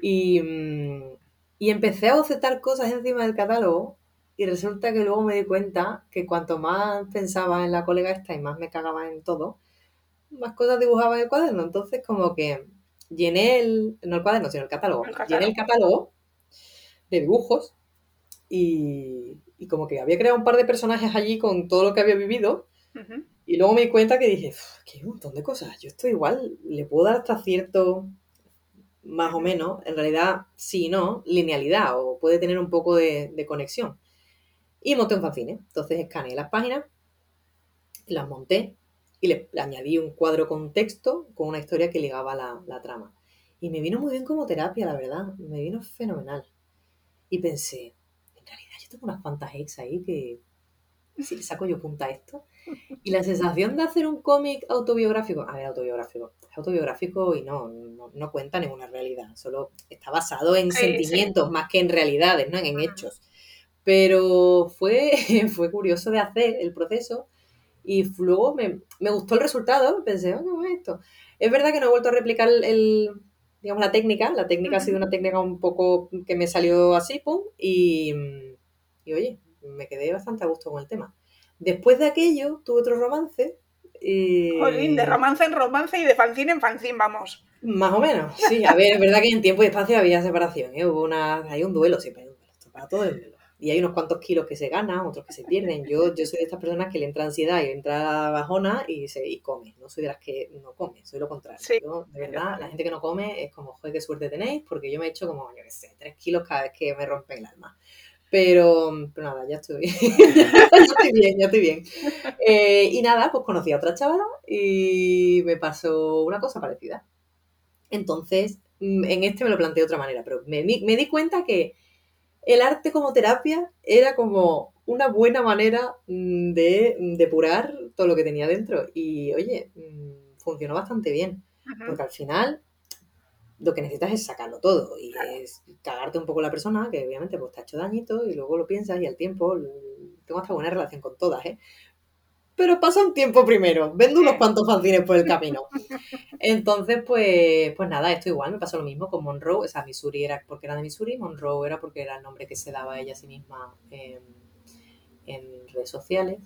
Y, mm, y empecé a bocetar cosas encima del catálogo y resulta que luego me di cuenta que cuanto más pensaba en la colega esta y más me cagaba en todo, más cosas dibujaba en el cuaderno. Entonces, como que llené el, no el cuaderno, sino el catálogo. Llené el catálogo de dibujos y, como que había creado un par de personajes allí con todo lo que había vivido. Y luego me di cuenta que dije, que hay un montón de cosas. Yo estoy igual, le puedo dar hasta cierto, más o menos, en realidad sí no, linealidad o puede tener un poco de, conexión. Y monté un fanzine. Entonces escaneé las páginas, las monté y le, añadí un cuadro con texto con una historia que ligaba la, la trama. Y me vino muy bien como terapia, la verdad. Me vino fenomenal. Y pensé, en realidad yo tengo unas cuantas ex ahí que si le saco yo punta a esto. Y la sensación de hacer un cómic autobiográfico, a ver, autobiográfico, es autobiográfico y no, no, cuenta ninguna realidad, solo está basado en sentimientos más que en realidades, ¿no? En, hechos. Pero fue, fue curioso de hacer el proceso y luego me, gustó el resultado, pensé, oh, qué esto. Es verdad que no he vuelto a replicar el, digamos, la técnica, la técnica ha sido una técnica un poco que me salió así, pum, y, y oye, me quedé bastante a gusto con el tema. Después de aquello, tuve otro romance. de romance en romance y de fanzine en fanzine, vamos. Más o menos, sí. A ver, es verdad que en tiempo y espacio había separación, ¿eh? Hubo una, hay un duelo, siempre hay un duelo, para todo el duelo. Y hay unos cuantos kilos que se ganan, otros que se pierden. Yo, yo soy de estas personas que le entra ansiedad y le entra bajona y, se, y come. No soy de las que no come, soy lo contrario. de verdad, la gente que no come es como, joder, qué suerte tenéis, porque yo me he hecho como, yo qué sé, tres kilos cada vez que me rompe el alma. Pero, pero nada, ya estoy, ya estoy bien, ya estoy bien. Eh, y nada, pues conocí a otra chavala y me pasó una cosa parecida. Entonces, mm, en este me lo planteé de otra manera, pero me, me di cuenta que el arte como terapia era como una buena manera mm, de depurar todo lo que tenía dentro. Y oye, mm, funcionó bastante bien. Porque al final lo que necesitas es sacarlo todo y es cagarte un poco la persona, que obviamente pues te ha hecho dañito y luego lo piensas y al tiempo, tengo hasta buena relación con todas, ¿eh? Pero pasa un tiempo primero, vendo unos cuantos fanzines por el camino. Entonces, pues, pues nada, esto igual, me pasó lo mismo con Monroe, o sea, Missouri era porque era de Missouri, Monroe era porque era el nombre que se daba a ella a sí misma en, en redes sociales.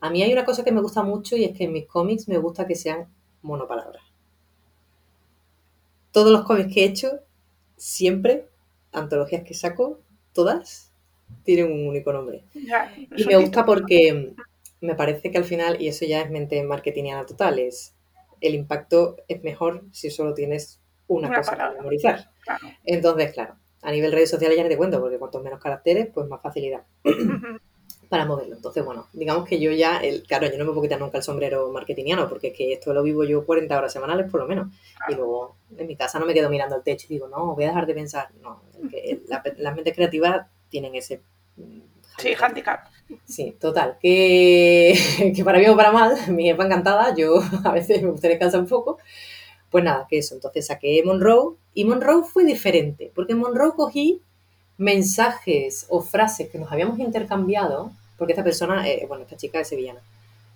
A mí hay una cosa que me gusta mucho y es que en mis cómics me gusta que sean monopalabras todos los cómics que he hecho, siempre, antologías que saco, todas, tienen un único nombre. y me gusta porque me parece que al final, y eso ya es mente marketingiana total, es el impacto es mejor si solo tienes una, cosa para memorizar. Entonces, claro, a nivel redes sociales ya no te cuento, porque cuantos menos caracteres, pues más facilidad. para moverlo. Entonces, bueno, digamos que yo ya, el, claro, yo no me puedo quitar nunca el sombrero marketingiano, porque es que esto lo vivo yo 40 horas semanales por lo menos. Y luego en mi casa no me quedo mirando el techo y digo, no, voy a dejar de pensar. No, las mentes creativas tienen ese... Sí, handicap. Sí, total. Que, que para mí o para mal, mi jefa encantada, yo a veces me gustaría descansar un poco. Pues nada, que eso. Entonces saqué Monroe y Monroe fue diferente, porque en Monroe cogí mensajes o frases que nos habíamos intercambiado porque esta persona, eh, bueno, esta chica es sevillana.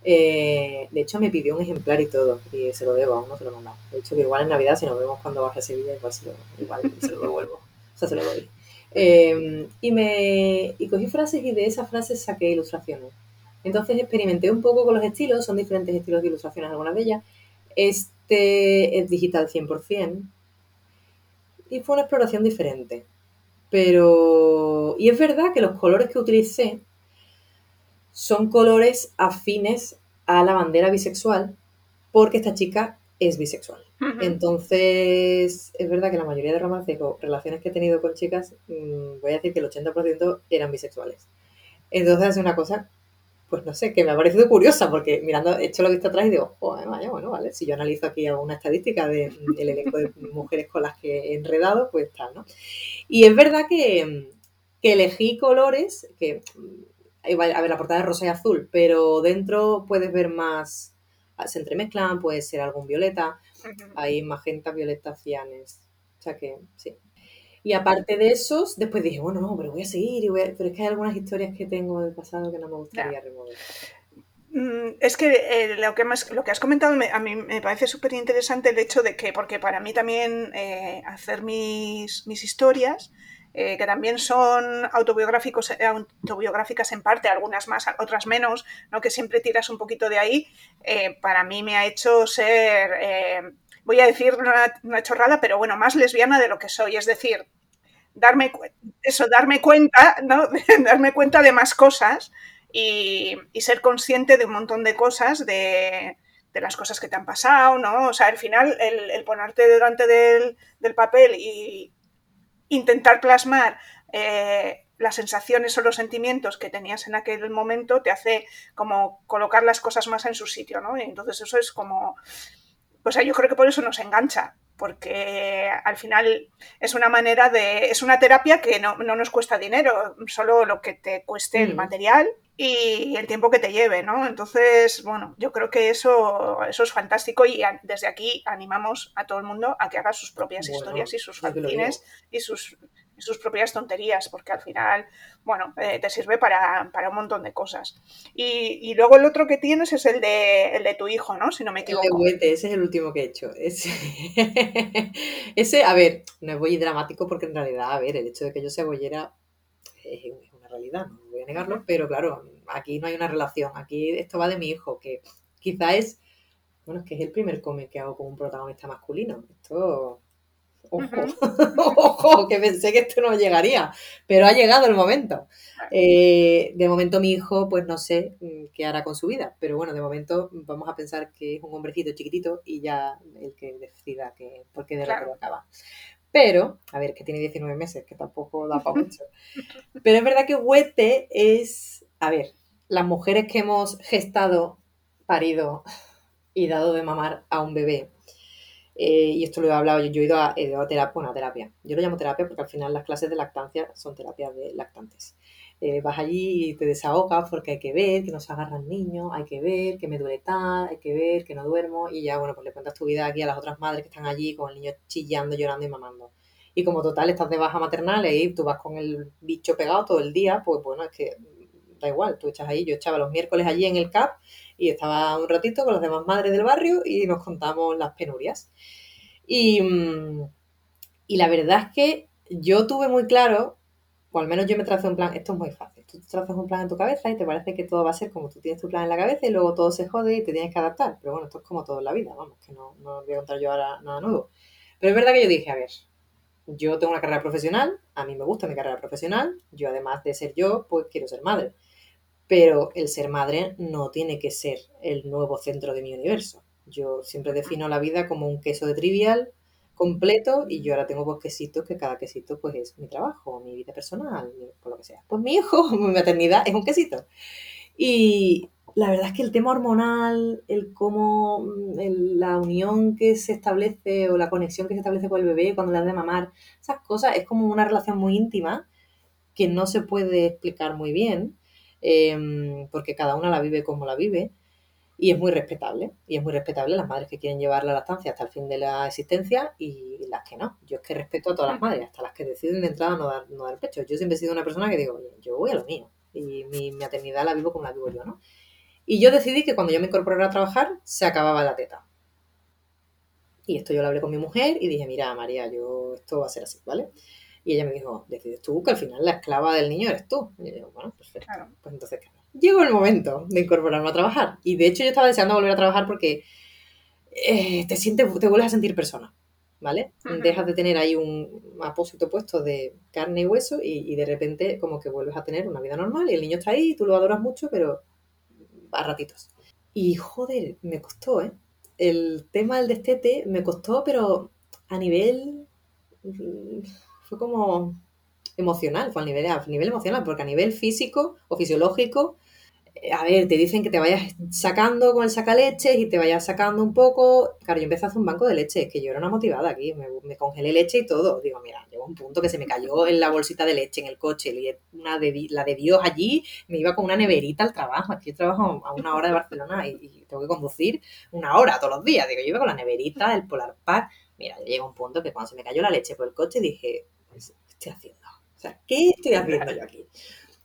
Eh, de hecho, me pidió un ejemplar y todo, y se lo debo, aún no se lo he mandado. De hecho, que igual en Navidad, si nos vemos cuando baje a Sevilla, igual se lo, igual se lo devuelvo. O sea, se lo doy. Eh, y, me, y cogí frases y de esas frases saqué ilustraciones. Entonces experimenté un poco con los estilos, son diferentes estilos de ilustraciones algunas de ellas. Este es digital 100% y fue una exploración diferente. Pero, y es verdad que los colores que utilicé son colores afines a la bandera bisexual porque esta chica es bisexual. Entonces, es verdad que la mayoría de romances o relaciones que he tenido con chicas, mm, voy a decir que el 80% eran bisexuales. Entonces, es una cosa, pues no sé, que me ha parecido curiosa, porque mirando, he hecho lo que está atrás y digo, vaya, bueno, vale, si yo analizo aquí alguna estadística del elenco de mujeres con las que he enredado, pues tal, ¿no? Y es verdad que, que elegí colores que a ver, la portada es rosa y azul, pero dentro puedes ver más, se entremezclan, puede ser algún violeta, hay magenta, violeta, cianes, o sea que sí. Y aparte de esos, después dije, bueno, no, pero voy a seguir, pero es que hay algunas historias que tengo del pasado que no me gustaría remover. Mm, es que eh, lo, que más, lo que has comentado a mí me parece súper interesante el hecho de que, porque para mí también eh, hacer mis, mis historias, eh, que también son autobiográficos, autobiográficas en parte, algunas más, otras menos, ¿no? que siempre tiras un poquito de ahí, para mí me ha hecho ser, voy a decir una, chorrada, pero bueno, más lesbiana de lo que soy, es decir, darme, eso, darme cuenta, ¿no? darme cuenta de más cosas y, ser consciente de un montón de cosas, de, las cosas que te han pasado, ¿no? O sea, al final el, ponerte delante del, papel y intentar plasmar eh, las sensaciones o los sentimientos que tenías en aquel momento te hace como colocar las cosas más en su sitio, ¿no? Y entonces eso es como, pues yo creo que por eso nos engancha, porque al final es una manera de, es una terapia que no, nos cuesta dinero, solo lo que te cueste el mm. material y el tiempo que te lleve, ¿no? Entonces, bueno, yo creo que eso, eso es fantástico y desde aquí animamos a todo el mundo a que haga sus propias historias y sus fanzines y sus sus propias tonterías, porque al final, bueno, eh, te sirve para, un montón de cosas. Y, luego el otro que tienes es el de, el de tu hijo, ¿no? Si no me equivoco. El de ese es el último que he hecho. Ese, ese, a ver, no es muy dramático porque en realidad, a ver, el hecho de que yo sea bollera es una realidad, no a negarlo, pero claro, aquí no hay una relación, aquí esto va de mi hijo, que quizá es, bueno, es que es el primer cómic que hago con un protagonista masculino. Esto Ojo, ojo, que pensé que esto no llegaría, pero ha llegado el momento. Eh, de momento mi hijo, pues no sé mm, qué hará con su vida, pero bueno, de momento vamos a pensar que es un hombrecito chiquitito y ya el que decida que, por qué de lo que acaba. Pero, a ver, que tiene 19 meses, que tampoco da para mucho. Pero es verdad que Huete es, a ver, las mujeres que hemos gestado, parido y dado de mamar a un bebé eh, y esto lo he hablado, yo, he ido a, terapia, bueno, terapia. Yo lo llamo terapia porque al final las clases de lactancia son terapias de lactantes. Eh, vas allí y te desahogas porque hay que ver que no se agarra el niño, hay que ver que me duele tal, hay que ver que no duermo y ya, bueno, pues le cuentas tu vida aquí a las otras madres que están allí con el niño chillando, llorando y mamando. Y como total estás de baja maternal y tú vas con el bicho pegado todo el día, pues bueno, es que da igual, tú echas ahí, yo echaba los miércoles allí en el CAP y estaba un ratito con las demás madres del barrio y nos contamos las penurias. Y, mm, y la verdad es que yo tuve muy claro, o al menos yo me tracé un plan, esto es muy fácil, tú trazas un plan en tu cabeza y te parece que todo va a ser como tú tienes tu plan en la cabeza y luego todo se jode y te tienes que adaptar. Pero bueno, esto es como todo en la vida, vamos, que no, no voy a contar yo ahora nada nuevo. Pero es verdad que yo dije, a ver, yo tengo una carrera profesional, a mí me gusta mi carrera profesional, yo además de ser yo, pues quiero ser madre pero el ser madre no tiene que ser el nuevo centro de mi universo. Yo siempre defino la vida como un queso de trivial completo y yo ahora tengo dos quesitos que cada quesito pues es mi trabajo, mi vida personal, por lo que sea. Pues mi hijo, mi maternidad es un quesito. Y la verdad es que el tema hormonal, el cómo, la unión que se establece o la conexión que se establece con el bebé cuando le das de mamar, esas cosas es como una relación muy íntima que no se puede explicar muy bien Em, porque cada una la vive como la vive y es muy respetable. Y es muy respetable las madres que quieren llevar la lactancia hasta el fin de la existencia y las que no. Yo es que respeto a todas las madres, hasta las que deciden de entrada no dar, no dar pecho. Yo siempre he sido una persona que digo, yo voy a lo mío y mi maternidad la vivo como la vivo yo, ¿no? Y yo decidí que cuando yo me incorporara a trabajar se acababa la teta. Y esto yo lo hablé con mi mujer y dije, mira, María, yo esto va a ser así, ¿vale? Y ella me dijo, decides tú que al final la esclava del niño eres tú. Y yo digo, bueno, perfecto. Pues entonces, Llegó el momento de incorporarme a trabajar. Y de hecho yo estaba deseando volver a trabajar porque eh, te sientes, te vuelves a sentir persona, ¿vale? Dejas de tener ahí un apósito puesto de carne y hueso y, de repente como que vuelves a tener una vida normal y el niño está ahí, tú lo adoras mucho, pero a ratitos. Y joder, me costó, ¿eh? El tema del destete me costó, pero a nivel fue como emocional, fue a nivel, a nivel emocional, porque a nivel físico o fisiológico, a ver, te dicen que te vayas sacando con el sacaleches y te vayas sacando un poco. Claro, yo empecé a hacer un banco de leche, que yo era una motivada aquí, me, congelé leche y todo. Digo, mira, llegó un punto que se me cayó en la bolsita de leche en el coche, una la de Dios allí, me iba con una neverita al trabajo. Aquí trabajo a una hora de Barcelona y, tengo que conducir una hora todos los días. Digo, yo iba con la neverita, el Polar Pack. Mira, llegó un punto que cuando se me cayó la leche por el coche dije, ¿qué estoy haciendo? O sea, ¿qué estoy haciendo yo aquí?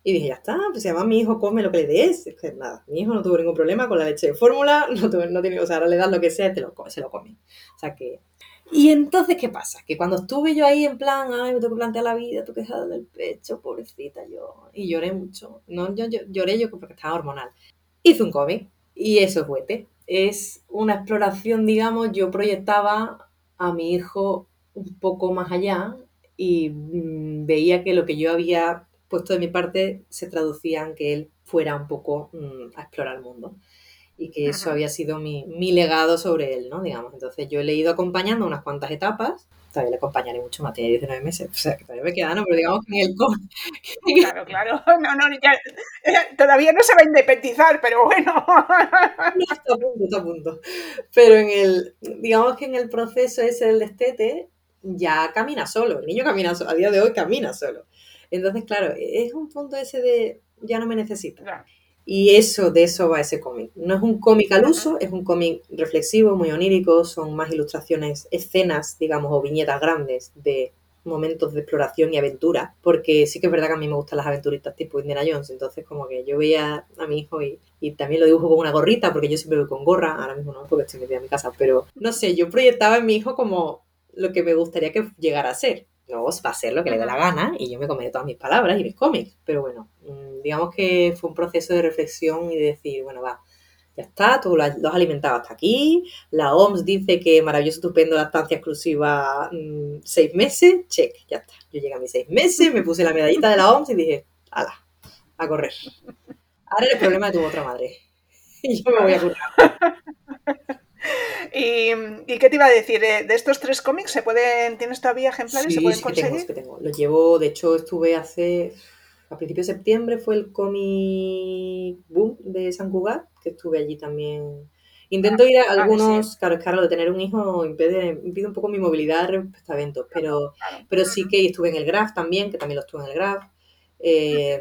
Y dije, ya está, pues se llama mi hijo come lo que le des. Es que nada, mi hijo no tuvo ningún problema con la leche de fórmula, no, tuvo, no tiene, o sea, ahora le das lo que sea, te lo, se lo come. O sea que... Y entonces, ¿qué pasa? Que cuando estuve yo ahí en plan, ay, me tengo que plantear la vida, tú que del pecho, pobrecita yo, y lloré mucho. No, yo, lloré yo porque estaba hormonal. Hice un cómic, y eso es huete. Es una exploración, digamos, yo proyectaba a mi hijo un poco más allá y mm, veía que lo que yo había puesto de mi parte se traducía en que él fuera un poco mm, a explorar el mundo y que eso había sido mi, legado sobre él, ¿no? Digamos, entonces yo he leído acompañando unas cuantas etapas, todavía le acompañaré mucho más, tiene 19 meses, o sea, que todavía me queda, ¿no? Pero digamos que en el... Claro, claro, no, no, todavía no se va a independizar, pero bueno. No, está a punto, está a punto. Pero en el, digamos que en el proceso ese del destete, ya camina solo, el niño camina solo, a día de hoy camina solo. Entonces, claro, es un punto ese de ya no me necesita. Y eso, de eso va ese cómic. No es un cómic al uso, es un cómic reflexivo, muy onírico, son más ilustraciones, escenas, digamos, o viñetas grandes de momentos de exploración y aventura, porque sí que es verdad que a mí me gustan las aventuritas tipo Indiana Jones, entonces como que yo veía a mi hijo y, y también lo dibujo con una gorrita, porque yo siempre voy con gorra, ahora mismo no, porque estoy metida en mi casa, pero no sé, yo proyectaba en mi hijo como lo que me gustaría que llegara a ser va a ser lo que le dé la gana y yo me comí todas mis palabras y mis cómics. Pero bueno, mm, digamos que fue un proceso de reflexión y de decir, bueno, va, ya está, tú lo has alimentado hasta aquí. La OMS dice que maravilloso, estupendo, la estancia exclusiva mm, seis meses. Check, ya está. Yo llegué a mis seis meses, me puse la medallita de la OMS y dije, ala, a correr. Ahora el problema de tu otra madre. Y yo me voy a curar. ¿Y, qué te iba a decir? ¿De, estos tres cómics se pueden, tienes todavía ejemplares? ¿Se pueden sí conseguir? Que tengo, que tengo. Los llevo, de hecho, estuve hace, a principios de septiembre fue el cómic Boom de San Cugat, que estuve allí también. Intento ir a algunos, claro, es claro, de tener un hijo impide, impide un poco mi movilidad respecto a eventos, pero, pero sí que estuve en el Graph también, que también lo estuve en el Graph. Eh,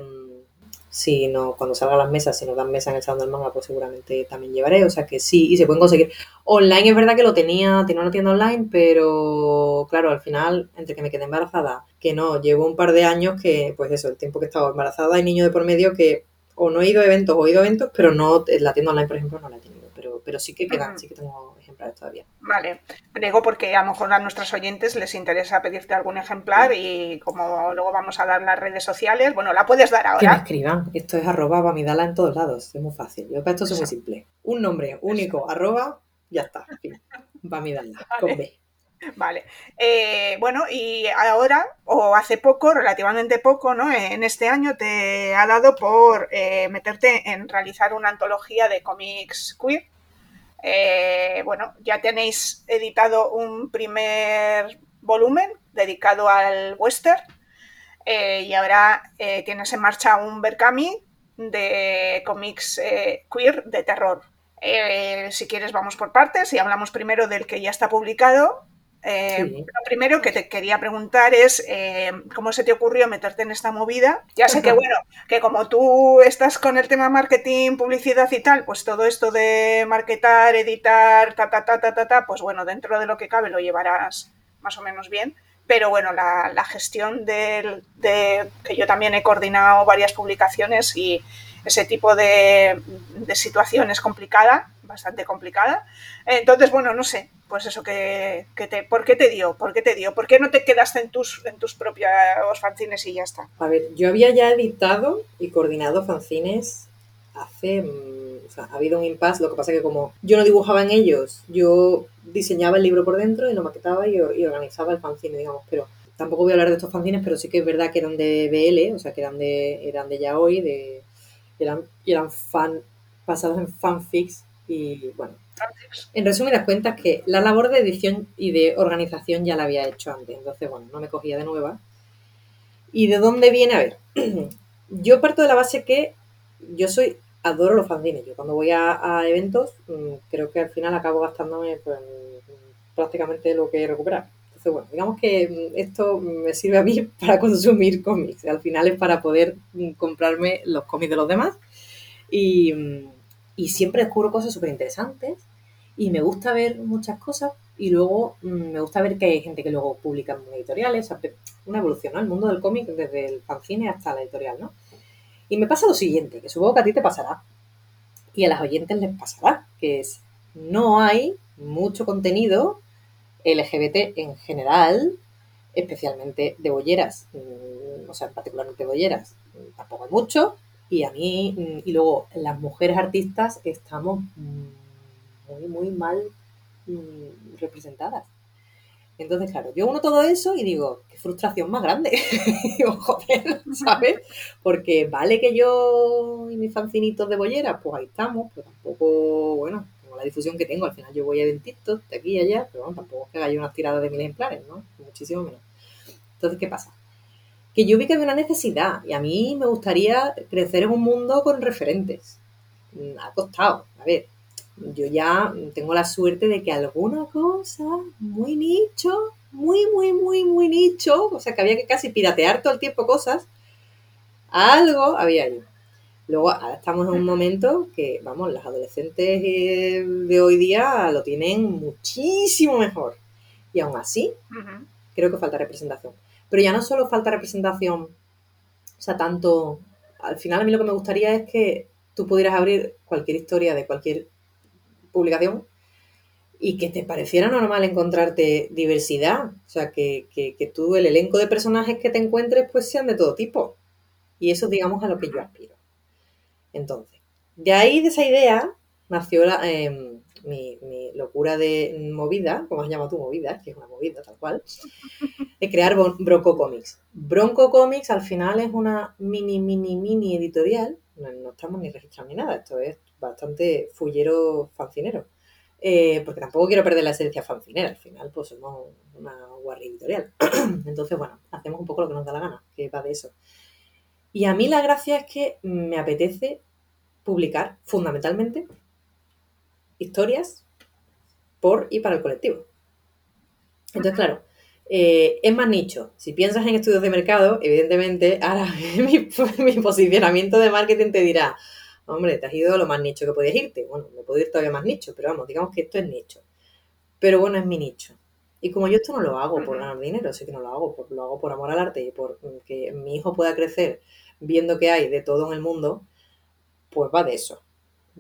si no, cuando salgan las mesas, si nos dan mesa en el Salón del Manga, pues seguramente también llevaré, o sea que sí, y se pueden conseguir. Online es verdad que lo tenía, tenía una tienda online, pero claro, al final, entre que me quedé embarazada, que no, llevo un par de años que, pues eso, el tiempo que he estado embarazada y niño de por medio que o no he ido a eventos o he ido a eventos, pero no, la tienda online, por ejemplo, no la he tenido, pero, pero sí que quedan, sí que tengo todavía. Vale, digo porque a lo mejor a nuestros oyentes les interesa pedirte algún ejemplar y como luego vamos a dar las redes sociales, bueno, la puedes dar ahora. Que me escriban, esto es arroba Bamidala en todos lados, es muy fácil. Yo para esto es muy simple. Un nombre único, arroba, ya está. Bamidala, con B. Vale. Eh, bueno, y ahora, o hace poco, relativamente poco, ¿no? En este año te ha dado por eh, meterte en realizar una antología de cómics queer eh, bueno, ya tenéis editado un primer volumen dedicado al western eh, y ahora eh, tienes en marcha un Berkami de cómics queer de terror. si quieres vamos por partes y hablamos primero del que ya está publicado eh, lo primero que te quería preguntar es eh, cómo se te ocurrió meterte en esta movida. Ya sé que, bueno, que como tú estás con el tema marketing, publicidad y tal, pues todo esto de marketar, editar, ta, ta, ta, ta, ta, ta pues bueno, dentro de lo que cabe lo llevarás más o menos bien. Pero bueno, la, gestión de, que yo también he coordinado varias publicaciones y ese tipo de, de situación es complicada, bastante complicada. Entonces, bueno, no sé, pues eso, que, te, ¿por qué te dio? ¿Por qué te dio? ¿Por qué no te quedaste en tus, en tus propios fanzines y ya está? A ver, yo había ya editado y coordinado fanzines hace... Mm, o sea, ha habido un impasse, lo que pasa que como yo no dibujaba en ellos, yo diseñaba el libro por dentro y lo maquetaba y, organizaba el fanzine, digamos, pero tampoco voy a hablar de estos fanzines, pero sí que es verdad que eran de BL, o sea, que eran de, eran de Yaoi, de, eran, eran fan, basados en fanfics y bueno, en resumidas cuentas, que la labor de edición y de organización ya la había hecho antes, entonces, bueno, no me cogía de nueva. ¿Y de dónde viene? A ver, yo parto de la base que yo soy, adoro los fanzines. Yo cuando voy a, eventos, mm, creo que al final acabo gastándome pues, prácticamente lo que recuperar. Entonces, bueno, digamos que mm, esto me sirve a mí para consumir cómics. Al final es para poder mm, comprarme los cómics de los demás. Y, y siempre descubro cosas súper interesantes y me gusta ver muchas cosas y luego mm, me gusta ver que hay gente que luego publica en editoriales, una evolución, ¿no? El mundo del cómic desde el fanzine hasta la editorial, ¿no? Y me pasa lo siguiente, que supongo que a ti te pasará. Y a las oyentes les pasará, que es, no hay mucho contenido LGBT en general, especialmente de bolleras, mm, o sea, particularmente bolleras, tampoco hay mucho, y a mí, mm, y luego las mujeres artistas estamos muy, mal representadas. Entonces, claro, yo uno todo eso y digo, qué frustración más grande. ¿sabes? Porque vale que yo y mis fancinitos de bollera, pues ahí estamos, pero tampoco, bueno, tengo la difusión que tengo, al final yo voy a eventos de aquí y allá, pero bueno, tampoco es que haya unas tiradas de mil ejemplares, ¿no? Muchísimo menos. Entonces, ¿qué pasa? Que yo vi que una necesidad y a mí me gustaría crecer en un mundo con referentes. Mm, ha costado, a ver, yo ya tengo la suerte de que alguna cosa muy nicho, muy, muy, muy, muy nicho, o sea que había que casi piratear todo el tiempo cosas, algo había ahí. Luego ahora estamos en un momento que, vamos, las adolescentes eh, de hoy día lo tienen muchísimo mejor. Y aún así, creo que falta representación. Pero ya no solo falta representación, o sea, tanto, al final a mí lo que me gustaría es que tú pudieras abrir cualquier historia de cualquier publicación y que te pareciera normal encontrarte diversidad. O sea, que, que, tú, el elenco de personajes que te encuentres, pues sean de todo tipo. Y eso, digamos, a lo que yo aspiro. Entonces, de ahí, de esa idea, nació la, em, mi, locura de movida, como has llamado tú, movida, que es una movida tal cual, de crear Bronco Comics. Bronco Comics al final es una mini, mini, mini editorial. No, no estamos ni registrando ni nada. Esto es bastante fullero fancinero. Eh, porque tampoco quiero perder la esencia fancinera, al final pues somos una guardia editorial. Entonces, bueno, hacemos un poco lo que nos da la gana, que va de eso. Y a mí la gracia es que me apetece publicar fundamentalmente historias por y para el colectivo. Entonces, claro, eh, es más nicho. Si piensas en estudios de mercado, evidentemente, ahora mi posicionamiento de marketing te dirá, hombre, te has ido a lo más nicho que podías irte. Bueno, me puedo ir todavía más nicho, pero vamos, digamos que esto es nicho. Pero bueno, es mi nicho. Y como yo esto no lo hago por ganar dinero, sé que no lo hago, por, lo hago por amor al arte y por que mi hijo pueda crecer viendo que hay de todo en el mundo, pues va de eso.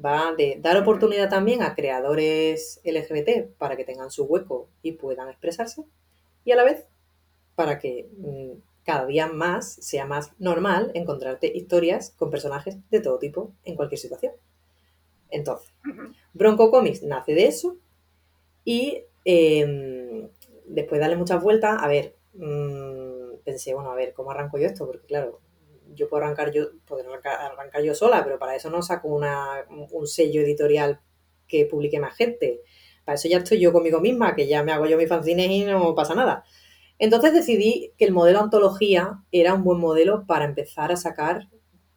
Va de dar oportunidad también a creadores LGBT para que tengan su hueco y puedan expresarse. Y a la vez para que mm, cada día más sea más normal encontrarte historias con personajes de todo tipo en cualquier situación. Entonces, Bronco Comics nace de eso y em, después de darle muchas vueltas, a ver, mm, pensé, bueno, a ver, ¿cómo arranco yo esto? Porque claro, yo puedo arrancar yo, puedo arrancar, yo sola, pero para eso no saco una, un sello editorial que publique más gente. Para eso ya estoy yo conmigo misma, que ya me hago yo mis fanzines y no pasa nada. Entonces decidí que el modelo antología era un buen modelo para empezar a sacar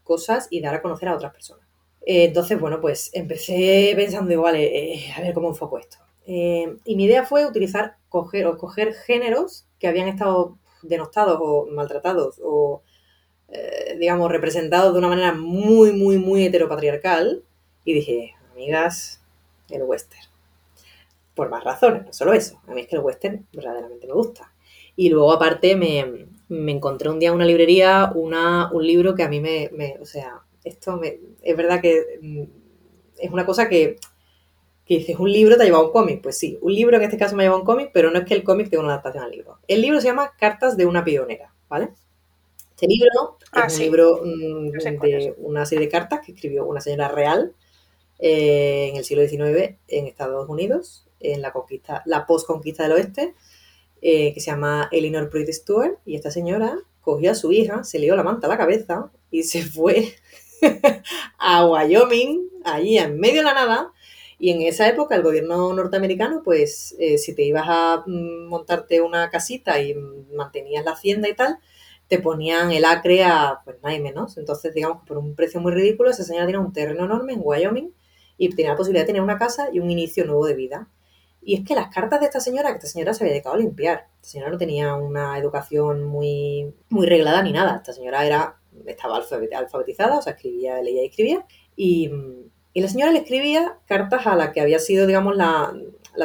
cosas y dar a conocer a otras personas. Eh, entonces, bueno, pues empecé pensando igual, eh, a ver cómo enfoco esto. Eh, y mi idea fue utilizar, coger o coger géneros que habían estado denostados o maltratados o, digamos, representados de una manera muy, muy, muy heteropatriarcal. Y dije, amigas, el western. Por más razones, no solo eso. A mí es que el western verdaderamente me gusta. Y luego aparte me, encontré un día en una librería una, un libro que a mí me, o sea, esto me, es verdad que mm, es una cosa que, que dices, un libro te ha llevado un cómic. Pues sí, un libro en este caso me ha llevado un cómic, pero no es que el cómic tenga una adaptación al libro. El libro se llama Cartas de una pionera, ¿vale? Este libro es ah, un libro mm, de una serie de cartas que escribió una señora real eh, en el siglo XIX en Estados Unidos, en la conquista, la post-conquista del oeste, eh, que se llama Eleanor Pruitt Stewart, y esta señora cogió a su hija, se le dio la manta a la cabeza y se fue a Wyoming, allí en medio de la nada, y en esa época el gobierno norteamericano, pues eh, si te ibas a mm, montarte una casita y mantenías la hacienda y tal, te ponían el acre a, pues nada menos. Entonces, digamos que por un precio muy ridículo, esa señora tenía un terreno enorme en Wyoming y tenía la posibilidad de tener una casa y un inicio nuevo de vida. Y es que las cartas de esta señora, que esta señora se había dedicado a limpiar, esta señora no tenía una educación muy, muy reglada ni nada, esta señora era, estaba alfabetizada, o sea, escribía, leía y escribía, y, la señora le escribía cartas a la que había sido, digamos, la,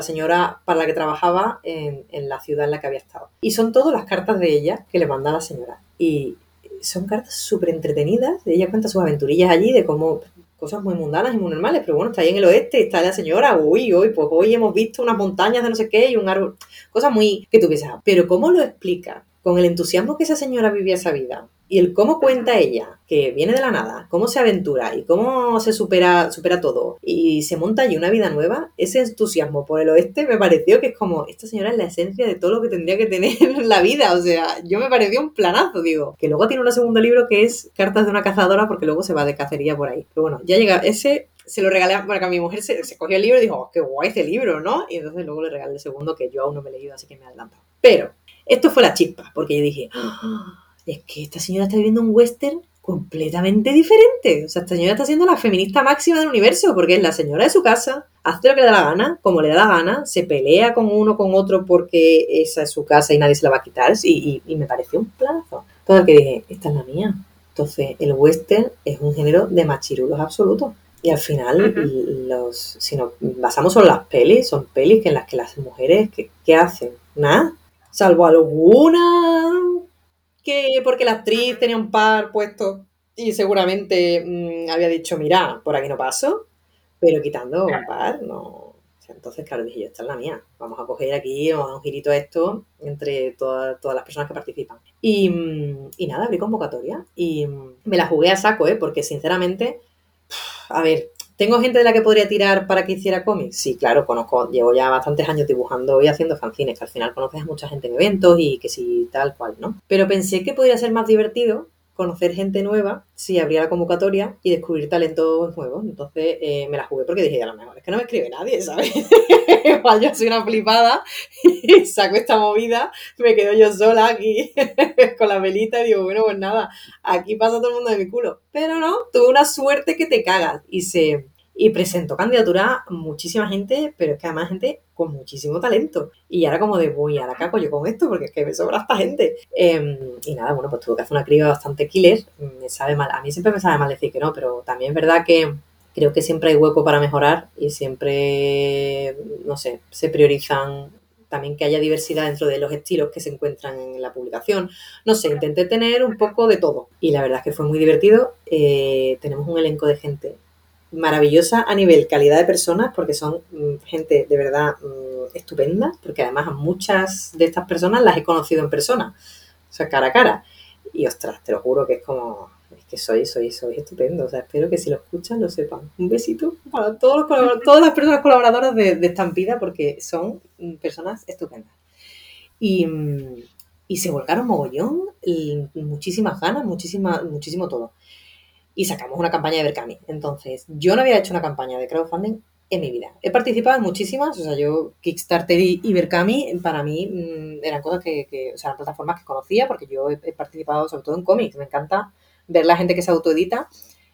señora para la que trabajaba en, en, la ciudad en la que había estado. Y son todas las cartas de ella que le manda la señora. Y son cartas súper entretenidas. Ella cuenta sus aventurillas allí de cómo cosas muy mundanas y muy normales, pero bueno, está ahí en el oeste, está la señora, uy, uy, pues hoy hemos visto unas montañas de no sé qué y un árbol, cosas muy que tú piensas, pero ¿cómo lo explica? Con el entusiasmo que esa señora vivía esa vida, y el cómo cuenta ella, que viene de la nada, cómo se aventura y cómo se supera, supera todo y se monta allí una vida nueva, ese entusiasmo por el oeste me pareció que es como, esta señora es la esencia de todo lo que tendría que tener en la vida. O sea, yo me pareció un planazo, digo. Que luego tiene un segundo libro que es Cartas de una cazadora porque luego se va de cacería por ahí. Pero bueno, ya llega ese se lo regalé para que mi mujer se, cogió el libro y dijo, oh, qué guay este libro, ¿no? Y entonces luego le regalé el segundo que yo aún no me he leído, así que me adelanto. Pero esto fue la chispa, porque yo dije, ¡Ah! Es que esta señora está viviendo un western completamente diferente. O sea, esta señora está siendo la feminista máxima del universo, porque es la señora de su casa, hace lo que le da la gana, como le da la gana, se pelea con uno, con otro, porque esa es su casa y nadie se la va a quitar, y, me pareció un plazo. Todo que dije, esta es la mía. Entonces, el western es un género de machirulos absolutos. Y al final, los, si nos basamos en las pelis, son pelis que en las que las mujeres, ¿qué, qué hacen? Nada. Salvo alguna que porque la actriz tenía un par puesto y seguramente mm, había dicho, mira, por aquí no paso, pero quitando un par, no. entonces, claro, dije yo, esta es la mía. Vamos a coger aquí, vamos a dar un girito a esto entre todas las personas que participan. Y, mm, y nada, abrí convocatoria y mm, me la jugué a saco, ¿eh? Porque sinceramente, a ver, ¿Tengo gente de la que podría tirar para que hiciera cómics? Sí, claro, conozco, llevo ya bastantes años dibujando y haciendo fanzines, que al final conoces a mucha gente en eventos y que sí, tal cual, ¿no? Pero pensé que podría ser más divertido conocer gente nueva si abría la convocatoria y descubrir talentos nuevos. Entonces eh, me la jugué porque dije, a lo mejor es que no me escribe nadie, ¿sabes? Igual yo soy una flipada y saco esta movida, me quedo yo sola aquí con la velita y digo, bueno, pues nada, aquí pasa todo el mundo de mi culo. Pero no, tuve una suerte que te cagas y se y presentó candidatura muchísima gente, pero es que además gente con muchísimo talento. Y ahora como de, voy a la caco yo con esto, porque es que me sobra esta gente. Em, y nada, bueno, pues tuve que hacer una criba bastante killer. Me sabe mal, a mí siempre me sabe mal decir que no, pero también es verdad que creo que siempre hay hueco para mejorar y siempre, no sé, se priorizan también que haya diversidad dentro de los estilos que se encuentran en la publicación. No sé, intenté tener un poco de todo y la verdad es que fue muy divertido. Eh, tenemos un elenco de gente maravillosa a nivel calidad de personas, porque son mm, gente de verdad mm, estupenda, porque además a muchas de estas personas las he conocido en persona, o sea, cara a cara. Y ostras, te lo juro que es como, es que soy, soy, soy estupendo. O sea, espero que si lo escuchan lo sepan. Un besito para todos los todas las personas colaboradoras de, de Estampida, porque son mm, personas estupendas. Y, y se volcaron mogollón, y muchísimas ganas, muchísima, muchísimo todo y sacamos una campaña de Berkami. Entonces, yo no había hecho una campaña de crowdfunding en mi vida. He participado en muchísimas, o sea, yo Kickstarter y, Berkami para mí mm, eran cosas que, o sea, eran plataformas que conocía porque yo he, participado sobre todo en cómics. Me encanta ver la gente que se autoedita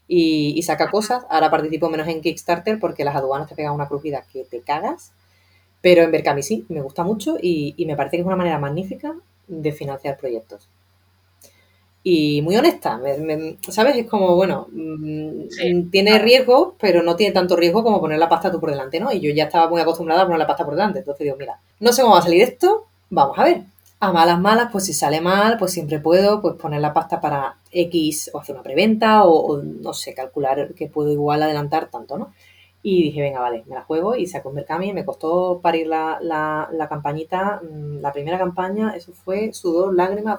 y, saca cosas. Ahora participo menos en Kickstarter porque las aduanas te pegan una crujida que te cagas. Pero en Berkami sí, me gusta mucho y, y me parece que es una manera magnífica de financiar proyectos y muy honesta, ¿sabes? Es como, bueno, mm, tiene riesgo, pero no tiene tanto riesgo como poner la pasta tú por delante, ¿no? Y yo ya estaba muy acostumbrada a poner la pasta por delante, entonces digo, mira, no sé cómo va a salir esto, vamos a ver. A malas, malas, pues si sale mal, pues siempre puedo pues poner la pasta para X o hacer una preventa o, no sé, calcular que puedo igual adelantar tanto, ¿no? Y dije, venga, vale, me la juego y saco un Mercami. Me costó parir la, la, la campañita. Mm, la primera campaña, eso fue sudor, lágrimas,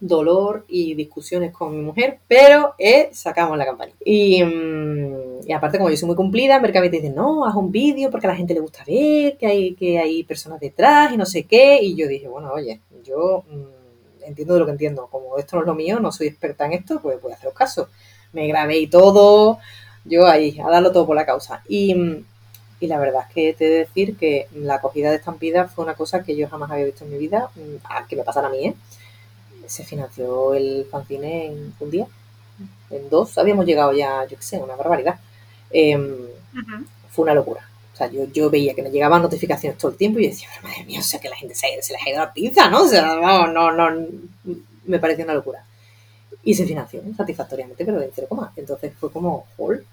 dolor y discusiones con mi mujer, pero eh, sacamos la campaña. Y, mm, y, aparte, como yo soy muy cumplida, Mercami te dice, no, haz un vídeo porque a la gente le gusta ver que hay, que hay personas detrás y no sé qué. Y yo dije, bueno, oye, yo mm, entiendo de lo que entiendo. Como esto no es lo mío, no soy experta en esto, pues voy a haceros caso. Me grabé y todo, yo ahí, a darlo todo por la causa. Y, mm, y la verdad es que te he de decir que la acogida de estampida fue una cosa que yo jamás había visto en mi vida, que me pasara a mí, ¿eh? Se financió el fanzine en un día, en dos, habíamos llegado ya, yo qué sé, una barbaridad. Em, fue una locura. O sea, yo, yo veía que me llegaban notificaciones todo el tiempo y decía, madre mía, o sea, que la gente se, se les ha ido la pinza, ¿no? O sea, no, no, no, me pareció una locura. Y se financió satisfactoriamente, pero de cero coma. Entonces fue como, hall.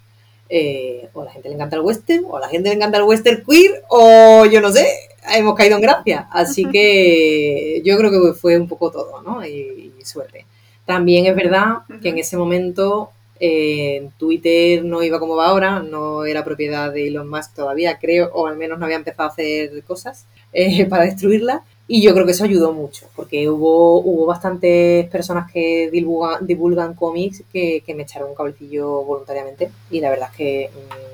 Eh, o a la gente le encanta el western, o a la gente le encanta el western queer, o yo no sé, hemos caído en gracia. Así que yo creo que fue un poco todo, ¿no? Y, suerte. También es verdad que en ese momento eh, Twitter no iba como va ahora, no era propiedad de Elon Musk todavía, creo, o al menos no había empezado a hacer cosas eh, para destruirla. Y yo creo que eso ayudó mucho, porque hubo, hubo bastantes personas que divulgan, divulgan cómics que, me echaron un cablecillo voluntariamente. Y la verdad es que mm,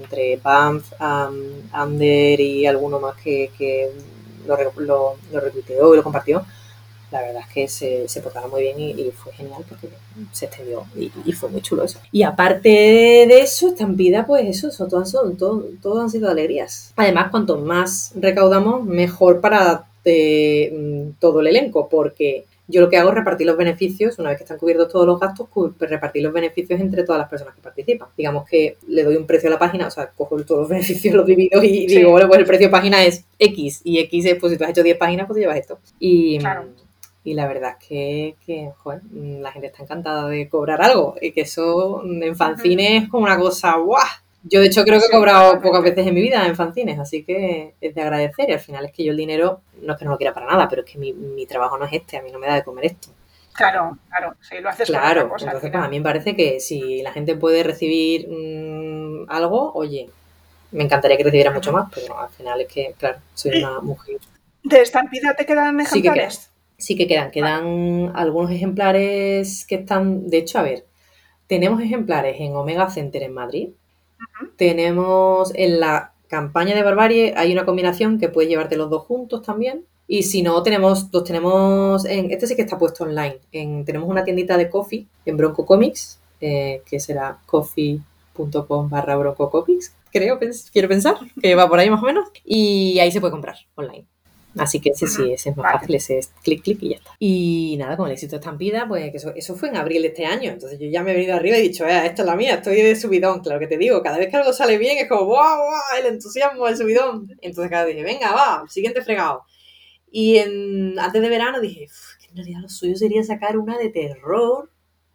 entre Banff, Ander y alguno más que, lo, lo, retuiteó y lo compartió, la verdad es que se, se portaron muy bien y, fue genial porque se extendió y, fue muy chulo eso. Y aparte de eso, Estampida, pues eso, eso todo, todo han sido alegrías. Además, cuanto más recaudamos, mejor para eh, todo el elenco, porque yo lo que hago es repartir los beneficios, una vez que están cubiertos todos los gastos, pues repartir los beneficios entre todas las personas que participan. Digamos que le doy un precio a la página, o sea, cojo todos los beneficios, los divido y digo, bueno, pues el precio de página es X, y X es, pues si tú has hecho 10 páginas, pues te llevas esto. Y, y la verdad es que, que joder, la gente está encantada de cobrar algo y que eso en fanzines es como una cosa ¡guau! Yo de hecho creo que he cobrado pocas veces en mi vida en fanzines, así que es de agradecer y al final es que yo el dinero no es que no lo quiera para nada, pero es que mi, mi trabajo no es este, a mí no me da de comer esto. Claro, claro, si lo haces Claro, cosa, entonces pues, a mí me parece que si la gente puede recibir mm, algo, oye, me encantaría que recibiera mucho más, pero al final es que, claro, soy una mujer. ¿De estampida te quedan ejemplares? Sí que quedan, quedan algunos ejemplares que están, de hecho, a ver, tenemos ejemplares en Omega Center en Madrid, tenemos en la campaña de Barbarie, hay una combinación que puedes llevarte los dos juntos también, y si no, tenemos, los tenemos, en, este sí que está puesto online, en, tenemos una tiendita de coffee en Bronco Comics, eh, que será coffee.com barra Bronco Comics, creo, quiero pensar, que va por ahí más o menos, y ahí se puede comprar online. Así que ese sí, ese es más fácil, ese es clic, clic y ya está. Y nada, con el éxito de Estampida, pues eso, eso fue en abril de este año. Entonces yo ya me he venido arriba y he dicho, eh, esta es la mía, estoy de subidón. Claro que te digo, cada vez que algo sale bien es como, ¡guau, guau! El entusiasmo, el subidón. Entonces cada vez dije, venga, va, siguiente fregado. Y en, antes de verano dije, que en realidad lo suyo sería sacar una de terror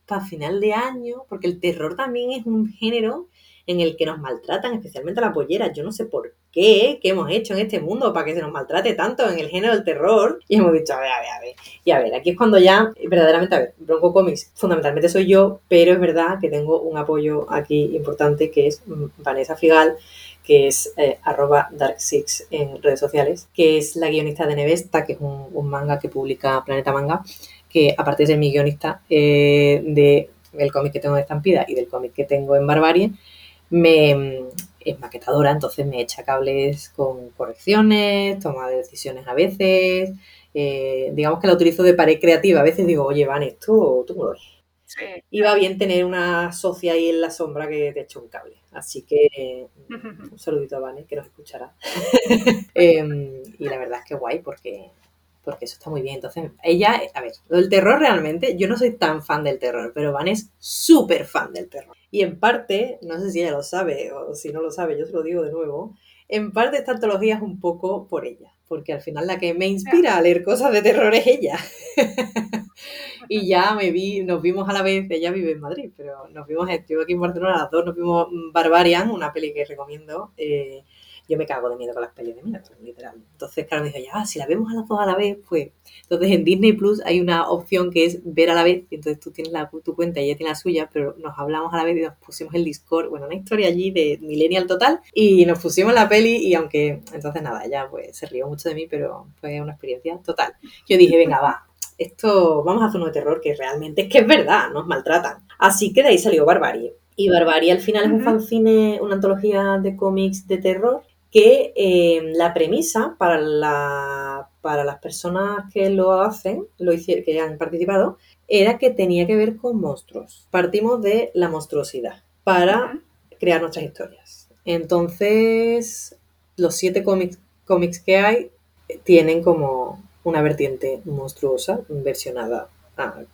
para final de año, porque el terror también es un género en el que nos maltratan, especialmente a la pollera. Yo no sé por qué, qué hemos hecho en este mundo para que se nos maltrate tanto en el género del terror. Y hemos dicho, a ver, a ver, a ver. Y a ver, aquí es cuando ya, verdaderamente, a ver, Bronco Comics fundamentalmente soy yo, pero es verdad que tengo un apoyo aquí importante que es Vanessa Figal, que es eh, arroba Dark6 en redes sociales, que es la guionista de Nevesta, que es un, manga que publica Planeta Manga, que aparte de mi guionista eh, de el cómic que tengo de Estampida y del cómic que tengo en Barbarie, me, es maquetadora, entonces me echa cables con correcciones, toma decisiones a veces, eh, digamos que la utilizo de pared creativa, a veces digo, oye, Van, esto tú me lo ves. Y va bien tener una socia ahí en la sombra que te echa un cable. Así que un saludito a Vane, que nos escuchará. Em, y la verdad es que guay, porque porque eso está muy bien. Entonces, ella, a ver, lo del terror realmente, yo no soy tan fan del terror, pero Van es súper fan del terror. Y en parte, no sé si ella lo sabe o si no lo sabe, yo se lo digo de nuevo, en parte esta antología es un poco por ella, porque al final la que me inspira a leer cosas de terror es ella. y ya me vi, nos vimos a la vez, ella vive en Madrid, pero nos vimos, yo aquí en Barcelona, las dos nos vimos Barbarian, una peli que recomiendo. Eh, yo me cago de miedo con las pelis de miedo, literal. Entonces, claro, me dijo, ya, si la vemos a las dos a la vez, pues. Entonces, en Disney Plus hay una opción que es ver a la vez, y entonces tú tienes la, tu cuenta y ella tiene la suya, pero nos hablamos a la vez y nos pusimos el Discord, bueno, una historia allí de Millennial total, y nos pusimos la peli, y aunque, entonces nada, ella pues se rió mucho de mí, pero fue una experiencia total. Yo dije, venga, va, esto, vamos a hacer uno de terror que realmente es que es verdad, nos maltratan. Así que de ahí salió Barbarie. Y Barbarie al final es un fanzine, una antología de cómics de terror que eh, la premisa para, la, para las personas que lo hacen, lo hicieron, que han participado, era que tenía que ver con monstruos. Partimos de la monstruosidad para crear nuestras historias. Entonces, los siete cómics, cómics que hay tienen como una vertiente monstruosa, versionada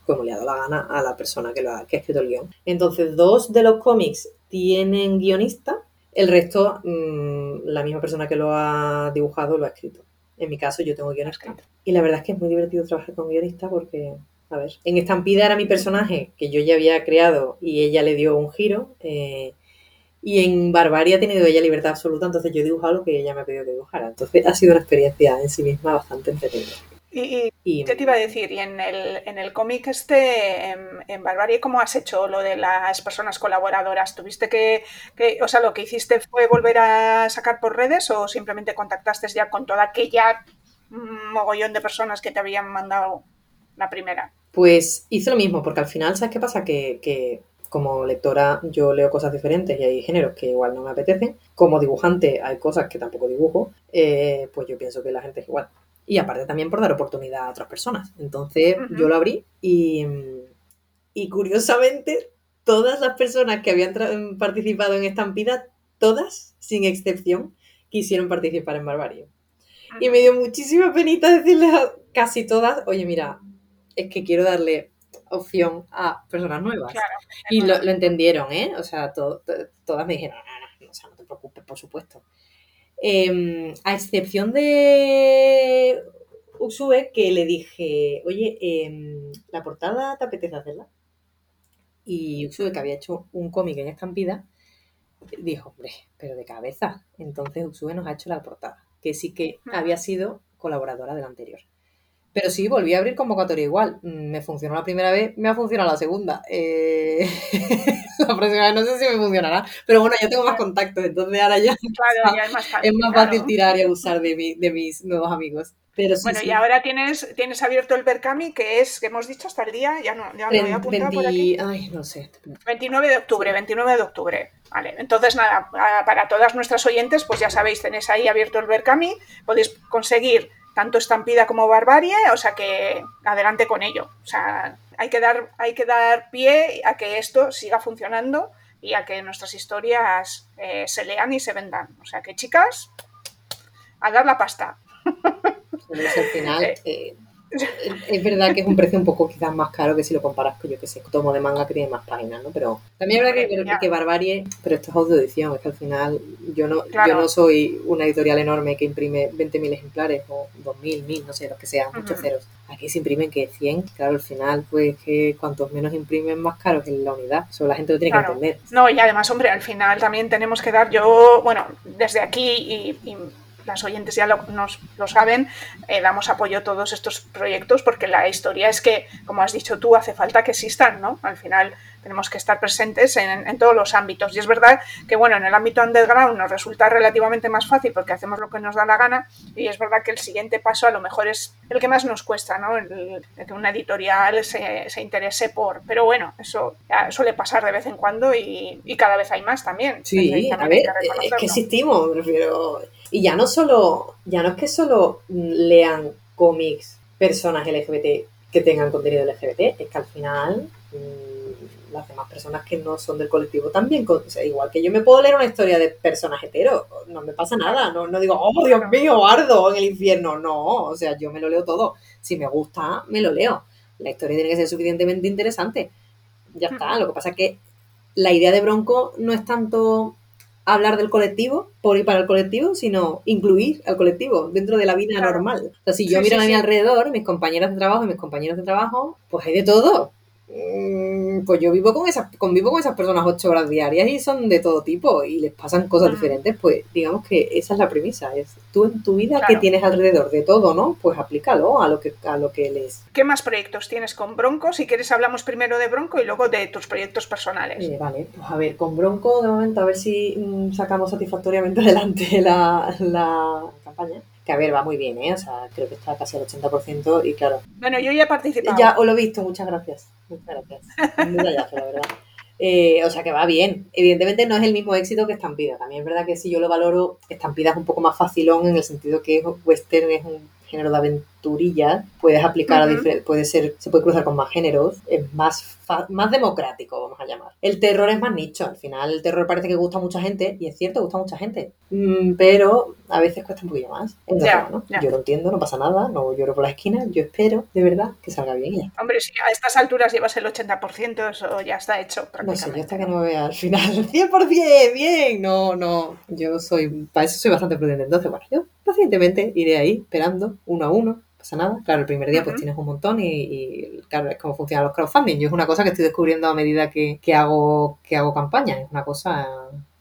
como le ha dado la gana a la persona que, lo ha, que ha escrito el guion. Entonces, dos de los cómics tienen guionista el resto, mm, la misma persona que lo ha dibujado lo ha escrito. En mi caso, yo tengo guion escrito. Y la verdad es que es muy divertido trabajar con guionista porque, a ver, en Estampida era mi personaje que yo ya había creado y ella le dio un giro. Eh, y en Barbaria ha tenido ella libertad absoluta, entonces yo he dibujado lo que ella me ha pedido que dibujara. Entonces ha sido una experiencia en sí misma bastante entretenida. Y, ¿qué te iba a decir? Y en el, en el cómic este, en, Barbarie, ¿cómo has hecho lo de las personas colaboradoras? ¿Tuviste que, o sea, lo que hiciste fue volver a sacar por redes o simplemente contactaste ya con toda aquella mogollón de personas que te habían mandado la primera? Pues hice lo mismo, porque al final, ¿sabes qué pasa? Que, como lectora yo leo cosas diferentes y hay géneros que igual no me apetecen. Como dibujante hay cosas que tampoco dibujo, eh, pues yo pienso que la gente es igual y aparte también por dar oportunidad a otras personas. Entonces yo lo abrí y, y curiosamente todas las personas que habían participado en Estampida, todas, sin excepción, quisieron participar en Barbarie. Y me dio muchísima penita decirles a casi todas, oye, mira, es que quiero darle opción a personas nuevas. y lo, entendieron, ¿eh? O sea, todas me dijeron, no, no, o sea, no te preocupes, por supuesto. Em, a excepción de Usue, que le dije, oye, em, la portada te apetece hacerla. Y Usue, que había hecho un cómic en estampida, dijo, hombre, pero de cabeza. Entonces Usue nos ha hecho la portada, que sí que había sido colaboradora del anterior. Pero sí, volví a abrir convocatoria igual. Mm, me funcionó la primera vez, me ha funcionado la segunda. Eh, la próxima vez no sé si me funcionará. Pero bueno, ya tengo más contactos, entonces ahora ya, es más fácil, tirar y abusar de, de mis nuevos amigos. Pero bueno, y ahora tienes, tienes abierto el Berkami, que es, que hemos dicho hasta el día, ya no, ya no voy a apuntar por aquí. Ay, no sé. 29 de octubre, 29 de octubre. Vale, entonces nada, para todas nuestras oyentes, pues ya sabéis, tenéis ahí abierto el Berkami, podéis conseguir tanto estampida como barbarie, o sea que adelante con ello. O sea, hay que dar, hay que dar pie a que esto siga funcionando y a que nuestras historias eh, se lean y se vendan. O sea que chicas, a dar la pasta. al final, eh, eh, es verdad que es un precio un poco quizás más caro que si lo comparas con, yo que sé, tomo de manga que tiene más páginas, ¿no? Pero también verdad que, que, Barbarie, pero esto es autoedición, es que al final yo no, yo no soy una editorial enorme que imprime 20.000 ejemplares o 2.000, 1.000, no sé, los que sean, muchos ceros. Aquí se imprimen que 100, claro, al final, pues que cuantos menos imprimen, más caro que la unidad. Eso la gente lo tiene que entender. No, y además, hombre, al final también tenemos que dar, yo, bueno, desde aquí y las oyentes ya lo, nos, lo saben, eh, damos apoyo a todos estos proyectos porque la historia es que, como has dicho tú, hace falta que existan, ¿no? Al final tenemos que estar presentes en, todos los ámbitos. Y es verdad que, bueno, en el ámbito underground nos resulta relativamente más fácil porque hacemos lo que nos da la gana y es verdad que el siguiente paso a lo mejor es el que más nos cuesta, ¿no? El, que una editorial se, se, interese por... Pero bueno, eso suele pasar de vez en cuando y, cada vez hay más también. Sí, a ver, es que existimos, prefiero y ya no solo, ya no es que solo lean cómics personas LGBT que tengan contenido LGBT, es que al final mm, las demás personas que no son del colectivo también, o sea, igual que yo me puedo leer una historia de personas hetero, no me pasa nada, no, no digo, oh Dios mío, ardo en el infierno, no, o sea, yo me lo leo todo, si me gusta, me lo leo, la historia tiene que ser suficientemente interesante, ya está, lo que pasa es que la idea de Bronco no es tanto hablar del colectivo por ir para el colectivo, sino incluir al colectivo dentro de la vida normal. O sea, si yo miro a mi alrededor, mis compañeras de trabajo y mis compañeros de trabajo, pues hay de todo. Mm, pues yo vivo con esas, convivo con esas personas ocho horas diarias y son de todo tipo y les pasan cosas diferentes, pues digamos que esa es la premisa, es tú en tu vida que tienes alrededor de todo, ¿no? Pues aplícalo a lo que a lo que les. ¿Qué más proyectos tienes con Bronco? Si quieres hablamos primero de Bronco y luego de tus proyectos personales. Eh, vale, pues a ver, con Bronco de momento a ver si mm, sacamos satisfactoriamente adelante la, la campaña que a ver, va muy bien, ¿eh? O sea, creo que está casi al 80% y claro. Bueno, yo ya he participado. Ya os lo he visto, muchas gracias. Muchas gracias. Muy la verdad. Eh, o sea que va bien. Evidentemente no es el mismo éxito que Estampida. También es verdad que si yo lo valoro, Estampida es un poco más facilón en el sentido que western es un género de aventurilla, puedes aplicar a diferentes, puede ser, se puede cruzar con más géneros, es más, más democrático, vamos a llamar. El terror es más nicho, al final el terror parece que gusta a mucha gente, y es cierto, gusta a mucha gente, mm, pero a veces cuesta un poquillo más. Yo lo entiendo, no pasa nada, no lloro por la esquina, yo espero, de verdad, que salga bien ya. Hombre, si a estas alturas llevas el 80%, eso ya está hecho No sé, yo hasta que no me vea al final. 100%, bien, no, no, yo soy, para eso soy bastante prudente, entonces, bueno, yo pacientemente iré ahí, esperando, uno a uno, pasa nada. Claro, el primer día pues tienes un montón y, claro, es como funcionan los crowdfunding. Yo es una cosa que estoy descubriendo a medida que, hago, que hago campaña, es una cosa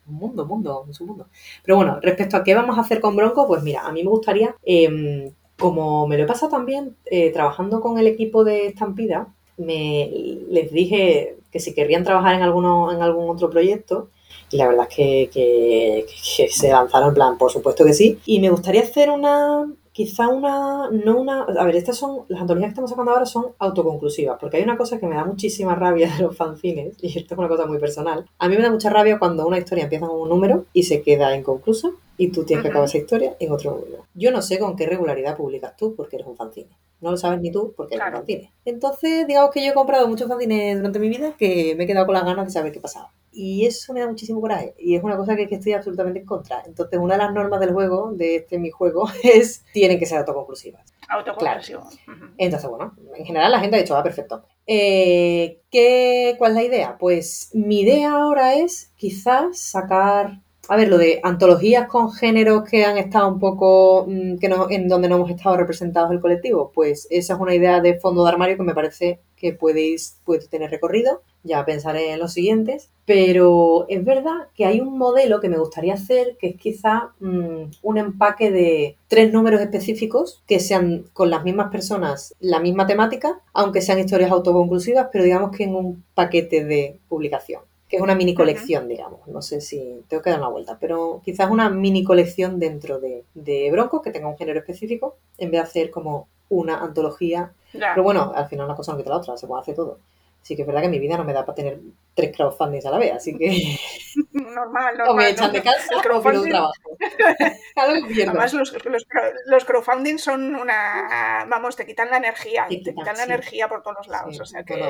un mundo, mundo, es un mundo. Pero bueno, respecto a qué vamos a hacer con Bronco, pues mira, a mí me gustaría em, como me lo he pasado también eh, trabajando con el equipo de Estampida, me, les dije que si querrían trabajar en, alguno, en algún otro proyecto, y la verdad es que, que, se lanzaron en plan, por supuesto que sí. Y me gustaría hacer una, quizá una, no una, a ver, estas son, las antologías que estamos sacando ahora son autoconclusivas, porque hay una cosa que me da muchísima rabia de los fanzines, y esto es una cosa muy personal. A mí me da mucha rabia cuando una historia empieza con un número y se queda inconclusa, y tú tienes que acabar esa historia en otro número. Yo no sé con qué regularidad publicas tú, porque eres un fanzine. No lo sabes ni tú, porque eres un fanzine. Entonces, digamos que yo he comprado muchos fanzines durante mi vida que me he quedado con las ganas de saber qué pasaba. Y eso me da muchísimo coraje. Y es una cosa que, que, estoy absolutamente en contra. Entonces, una de las normas del juego, de este mi juego, es tienen que ser autoconclusivas. Autoconclusivas. Entonces, bueno, en general la gente ha dicho, va, perfecto. Eh, ¿qué, ¿Cuál es la idea? Pues mi idea ahora es quizás sacar a ver, lo de antologías con géneros que han estado un poco, mm, que no, en donde no hemos estado representados el colectivo, pues esa es una idea de fondo de armario que me parece que podéis, puede tener recorrido. Ya pensaré en los siguientes. Pero es verdad que hay un modelo que me gustaría hacer que es quizá mm, un empaque de tres números específicos que sean con las mismas personas la misma temática, aunque sean historias autoconclusivas, pero digamos que en un paquete de publicación que es una mini colección, digamos. No sé si tengo que dar una vuelta, pero quizás una mini colección dentro de, de Bronco que tenga un género específico, en vez de hacer como una antología. Pero bueno, al final una cosa no quita la otra, se puede hacer todo. Sí que es verdad que mi vida no me da para tener tres crowdfundings a la vez, así que... Normal, normal. O me echan de casa o pierdo un trabajo. Además, los, los, los, crowdfunding son una... Vamos, te quitan la energía, te quitan, la energía por todos lados, o sea que...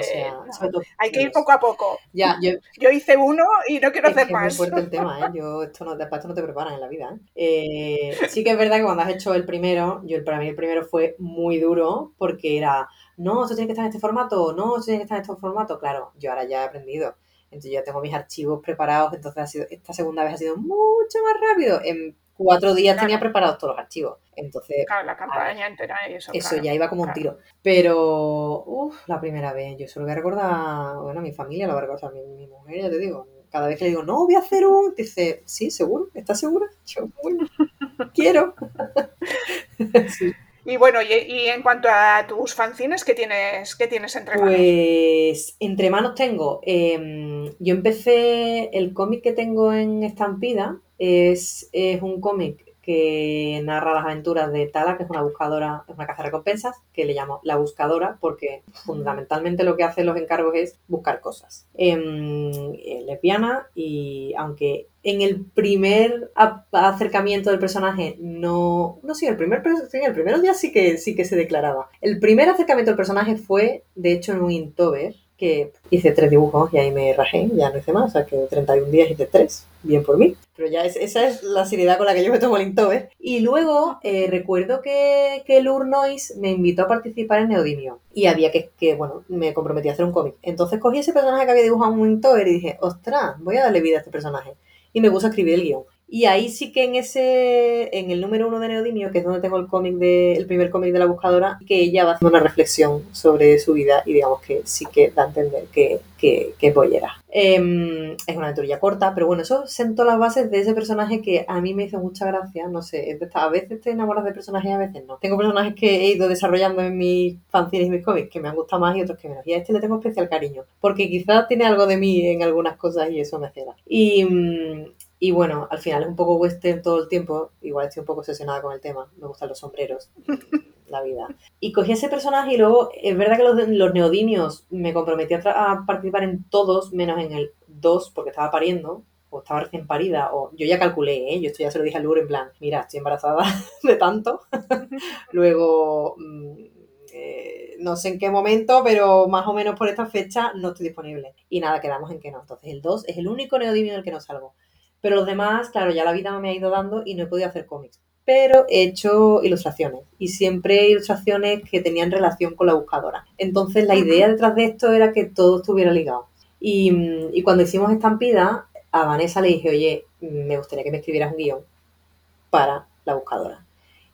hay que ir poco a poco. Ya, yo, yo hice uno y no quiero hacer que más. Es muy fuerte el tema, ¿eh? Yo, esto no, después esto no te preparan en la vida, ¿eh? ¿eh? Sí que es verdad que cuando has hecho el primero, yo para mí el primero fue muy duro porque era no, esto tiene que estar en este formato, no, esto tiene que estar en este formato. Claro, yo ahora ya he aprendido. Entonces ya tengo mis archivos preparados, entonces ha sido, esta segunda vez ha sido mucho más rápido. En cuatro días tenía preparados todos los archivos. Entonces, claro, la campaña entera y eso. Eso ya iba como un tiro. Pero, uff, la primera vez, yo solo voy a recordar, bueno, mi familia lo va a recordar, mi, mi mujer, ya te digo, cada vez que le digo, no, voy a hacer un, dice, sí, seguro, ¿estás segura? Yo, bueno, quiero. sí. Y bueno, y, en cuanto a tus fanzines, ¿qué tienes, qué tienes entre manos? Pues entre manos tengo, em, yo empecé, el cómic que tengo en Estampida es, es un cómic que narra las aventuras de Tala, que es una buscadora, es una caza de recompensas, que le llamo la buscadora, porque fundamentalmente lo que hace los encargos es buscar cosas. Eh, es lesbiana y aunque en el primer acercamiento del personaje no, no sí, el primer, el primer día sí que, sí que se declaraba. El primer acercamiento del personaje fue, de hecho, en un Inktober, que hice tres dibujos y ahí me rajé, ya no hice más, o sea que 31 días hice tres, bien por mí. Pero ya es, esa es la seriedad con la que yo me tomo el Inktober. Y luego eh, recuerdo que, que Lur me invitó a participar en Neodimio y había que, bueno, me comprometí a hacer un cómic. Entonces cogí ese personaje que había dibujado en un y dije, ostras, voy a darle vida a este personaje. Y me puse a escribir el guion. Y ahí sí que en ese, en el número uno de Neodimio, que es donde tengo el cómic de, el primer cómic de la buscadora, que ella va haciendo una reflexión sobre su vida y digamos que sí que da a entender que, que, que es bollera. Em, es una aventura corta, pero bueno, eso sentó las bases de ese personaje que a mí me hizo mucha gracia, no sé, a veces te enamoras de personajes y a veces no. Tengo personajes que he ido desarrollando en mis fanzines y mis cómics que me han gustado más y otros que menos. Y a este le tengo especial cariño, porque quizás tiene algo de mí en algunas cosas y eso me ceda. Y, mm, y bueno, al final es un poco western todo el tiempo. Igual estoy un poco obsesionada con el tema. Me gustan los sombreros, la vida. Y cogí ese personaje y luego, es verdad que los, los neodimios me comprometí a, participar en todos, menos en el 2, porque estaba pariendo, o estaba recién parida, o yo ya calculé, ¿eh? yo esto ya se lo dije a Lur en plan, mira, estoy embarazada de tanto. luego, mm, eh, no sé en qué momento, pero más o menos por esta fecha no estoy disponible. Y nada, quedamos en que no. Entonces el 2 es el único neodimio en el que no salgo. Pero los demás, claro, ya la vida me ha ido dando y no he podido hacer cómics. Pero he hecho ilustraciones y siempre ilustraciones que tenían relación con la buscadora. Entonces la idea detrás de esto era que todo estuviera ligado. Y, y cuando hicimos Estampida, a Vanessa le dije, oye, me gustaría que me escribieras un guion para la buscadora.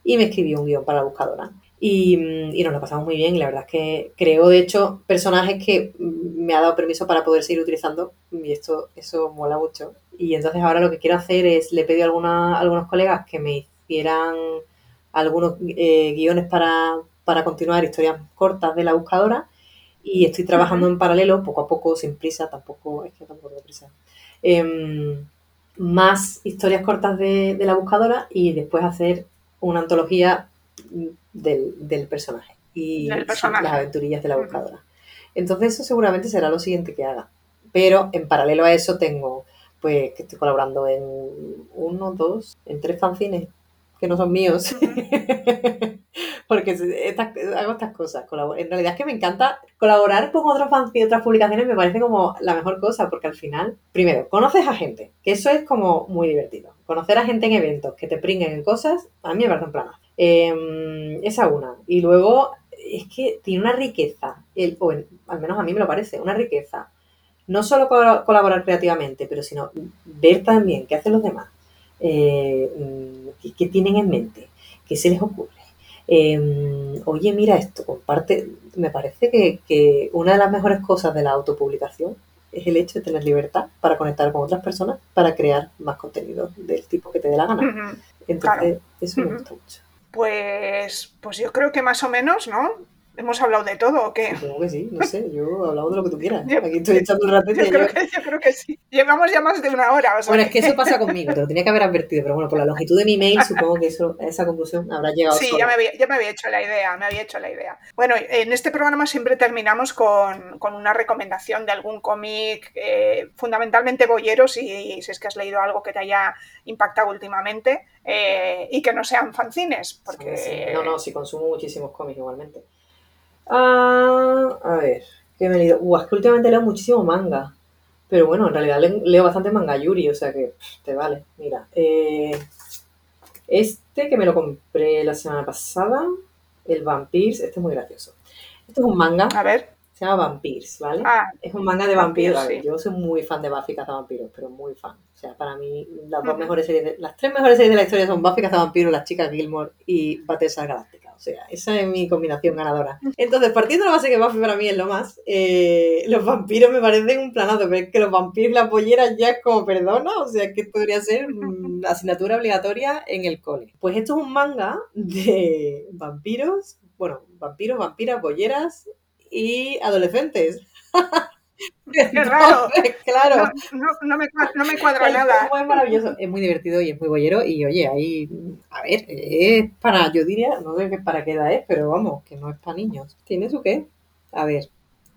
Y me escribió un guion para la buscadora. Y, y, nos lo pasamos muy bien. Y la verdad es que creo, de hecho, personajes que me ha dado permiso para poder seguir utilizando. Y esto, eso mola mucho. Y entonces ahora lo que quiero hacer es, le he pedido a, alguna, algunos colegas que me hicieran algunos eh, guiones para, para continuar historias cortas de la buscadora y estoy trabajando en paralelo, poco a poco, sin prisa, tampoco, es que tampoco prisa, em, más historias cortas de, la buscadora y después hacer una antología del, personaje y las aventurillas de la buscadora. Entonces eso seguramente será lo siguiente que haga. Pero en paralelo a eso tengo, pues, que estoy colaborando en uno, dos, en tres fanzines que no son míos. porque hago estas cosas. En realidad es que me encanta colaborar con otros y otras publicaciones, me parece como la mejor cosa, porque al final, primero, conoces a gente, que eso es como muy divertido. Conocer a gente en eventos, que te pringuen en cosas, a mí me parece un plan. Em, esa una. Y luego, es que tiene una riqueza, el, o al menos a mí me lo parece, una riqueza. No solo colaborar creativamente, pero sino ver también qué hacen los demás, eh, mm, qué tienen en mente, qué se les ocurre Em, oye, mira esto, comparte. Me parece que, una de las mejores cosas de la autopublicación es el hecho de tener libertad para conectar con otras personas, para crear más contenido del tipo que te dé la gana. Entonces, eso me gusta mucho. Pues, pues yo creo que más o menos, ¿no? ¿Hemos hablado de todo o qué? Supongo que sí, no sé, yo he hablado de lo que tú quieras. Aquí estoy echando un. Yo, creo que, yo creo que sí. Llevamos ya más de una hora. bueno, es que eso pasa conmigo, te lo tenía que haber advertido, pero bueno, por la longitud de mi mail supongo que eso, esa conclusión habrá llegado. Sí, ya me, había, ya me, había, hecho la idea, me había hecho la idea. Bueno, en este programa siempre terminamos con, con una recomendación de algún cómic, eh, fundamentalmente boyeros, y, si es que has leído algo que te haya impactado últimamente, eh, y que no sean fanzines. Porque... No, no, sí consumo muchísimos cómics igualmente. Ah, a ver, ¿qué me he leído? Uh, es que últimamente leo muchísimo manga. Pero bueno, en realidad leo bastante manga Yuri, o sea que te vale. Mira, eh, este que me lo compré la semana pasada, el Vampires, este es muy gracioso. Este es un manga. A ver. Se llama Vampires, ¿vale? Ah, es un manga de vampiros. Yo soy muy fan de Buffy Vampiros, pero muy fan. O sea, para mí, las dos mejores series, las tres mejores series de la historia son Buffy Vampiros, Las Chicas Gilmore y Battlestar Galáctica. O sea, esa es mi combinación ganadora. Entonces, partiendo de la base que Buffy para mí es lo más, eh, los vampiros me parecen un planazo, pero es que los vampiros, las polleras ya es como perdona, o sea, que podría ser una asignatura obligatoria en el cole. Pues esto es un manga de vampiros, bueno, vampiros, vampiras, polleras y adolescentes. Qué raro. claro. No, me, cuadra nada. Es maravilloso, es muy divertido y es muy bollero. Y oye, ahí, a ver, es para, yo diría, no sé para qué edad es, pero vamos, que no es para niños. ¿Tiene su qué? A ver.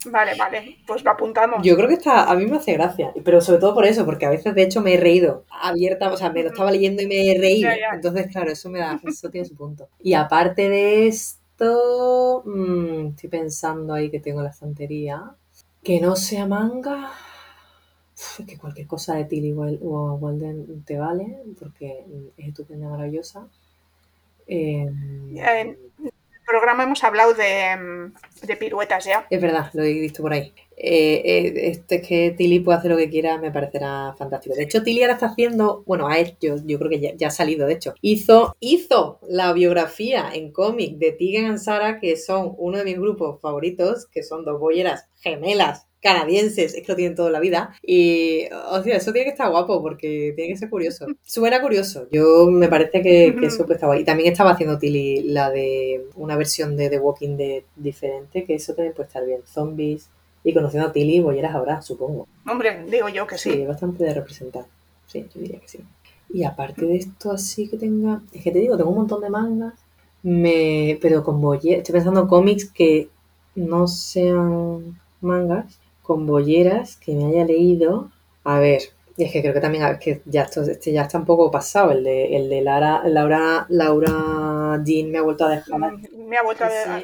Vale, vale, pues lo apuntamos. Yo creo que está, a mí me hace gracia, pero sobre todo por eso, porque a veces de hecho me he reído abierta, o sea, me lo estaba leyendo y me he reído. Entonces, claro, eso me da, eso tiene su punto. Y aparte de esto, mm, estoy pensando ahí que tengo la estantería. Que no sea manga. Es que cualquier cosa de Tilly o Walden te vale, porque es estupenda, maravillosa. Em, en el programa hemos hablado de, de, piruetas ya. Es verdad, lo he visto por ahí. Eh, eh, este es que Tilly puede hacer lo que quiera, me parecerá fantástico. De hecho, Tilly ahora está haciendo, bueno, a él, yo, creo que ya, ha salido, de hecho, hizo, hizo la biografía en cómic de Tigan y Sara, que son uno de mis grupos favoritos, que son dos bolleras gemelas canadienses, es que lo tienen toda la vida. Y, o sea, eso tiene que estar guapo porque tiene que ser curioso. Suena curioso. Yo me parece que, que eso pues, estaba. Y también estaba haciendo Tilly la de una versión de The Walking Dead diferente, que eso también puede estar bien. Zombies, y conociendo a Tilly, bolleras habrá, supongo. Hombre, digo yo que sí. Sí, bastante de representar. Sí, yo diría que sí. Y aparte de esto, así que tenga. Es que te digo, tengo un montón de mangas. Me... Pero con bolleras. Estoy pensando en cómics que no sean mangas, con bolleras que me haya leído. A ver, y es que creo que también a ver, que ya esto, este ya está un poco pasado, el de, el de Lara, Laura, Laura Jean me ha vuelto a dejar. Me ha vuelto a, dejar,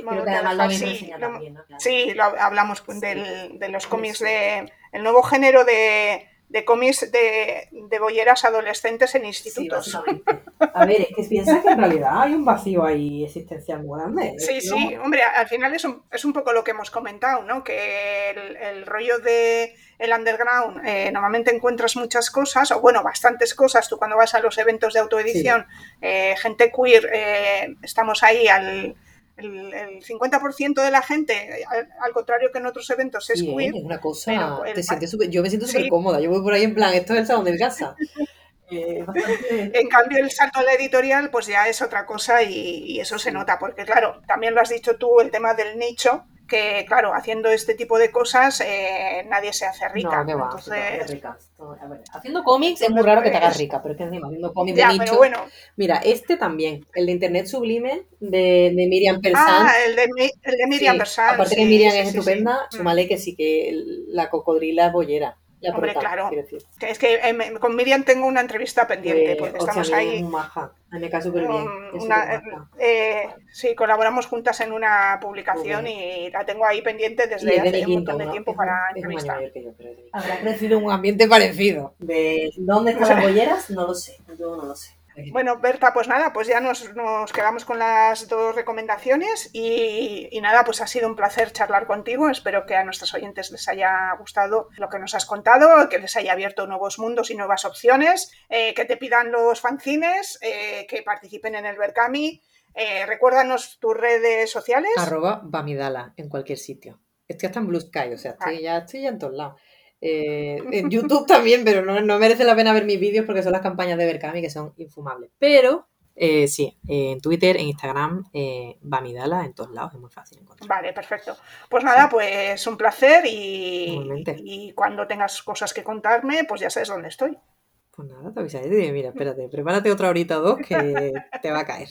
sí, lo, hablamos del, de los cómics de el nuevo género de, de cómics de, de bolleras adolescentes en institutos. a ver, es que piensa que en realidad hay un vacío ahí existencial muy grande. Sí, sí, hombre, al final es un, es un poco lo que hemos comentado, ¿no? Que el, el rollo de el underground eh, normalmente encuentras muchas cosas, o bueno, bastantes cosas. Tú cuando vas a los eventos de autoedición, eh, gente queer, eh, estamos ahí al el, 50% de la gente, al, contrario que en otros eventos, es queer. Es una cosa, te sientes yo me siento súper cómoda, yo voy por ahí en plan, esto es el salón del casa. Eh, en cambio, el salto a la editorial, pues ya es otra cosa y, eso se nota, porque claro, también lo has dicho tú, el tema del nicho, que claro, haciendo este tipo de cosas eh, nadie se hace rica. No, Entonces... rica. haciendo cómics es muy raro que te hagas rica, pero es que encima haciendo cómics de nicho. Bueno. Mira, este también, el de Internet Sublime de, de Miriam Persan. Ah, el de, el de Miriam sí, Aparte que Miriam es estupenda, mm. súmale que sí que la cocodrila bollera. Hombre, claro. Es que em, con Miriam tengo una entrevista pendiente, eh, porque estamos ahí. Maja. Me cae súper bien. Eh, sí, colaboramos juntas en una publicación y la tengo ahí pendiente desde hace un montón de tiempo para entrevistar. Habrá crecido un ambiente parecido. De dónde están las bolleras, no lo sé. Yo no lo sé. Bueno, Berta, pues nada, pues ya nos, quedamos con las dos recomendaciones y, nada, pues ha sido un placer charlar contigo. Espero que a nuestros oyentes les haya gustado lo que nos has contado, que les haya abierto nuevos mundos y nuevas opciones, eh, que te pidan los fanzines, eh, que participen en el Berkami. Eh, recuérdanos tus redes sociales. Arroba Bamidala en cualquier sitio. Estoy hasta en Blue Sky, o sea, estoy, ya, estoy ya en todos lados. Eh, en YouTube también, pero no, merece la pena ver mis vídeos porque son las campañas de Berkami que son infumables. Pero eh, sí, en Twitter, en Instagram, eh, Bamidala, en todos lados, es muy fácil encontrar. Vale, perfecto. Pues nada, pues un placer y, y, cuando tengas cosas que contarme, pues ya sabes dónde estoy. Pues nada, te avisaré. Mira, espérate, prepárate otra horita o dos que te va a caer.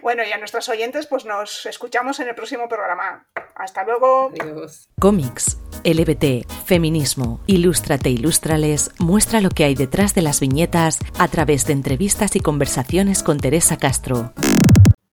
Bueno, y a nuestros oyentes, pues nos escuchamos en el próximo programa. Hasta luego. Adiós. Cómics, LBT, feminismo, Ilústrate, Ilústrales muestra lo que hay detrás de las viñetas a través de entrevistas y conversaciones con Teresa Castro.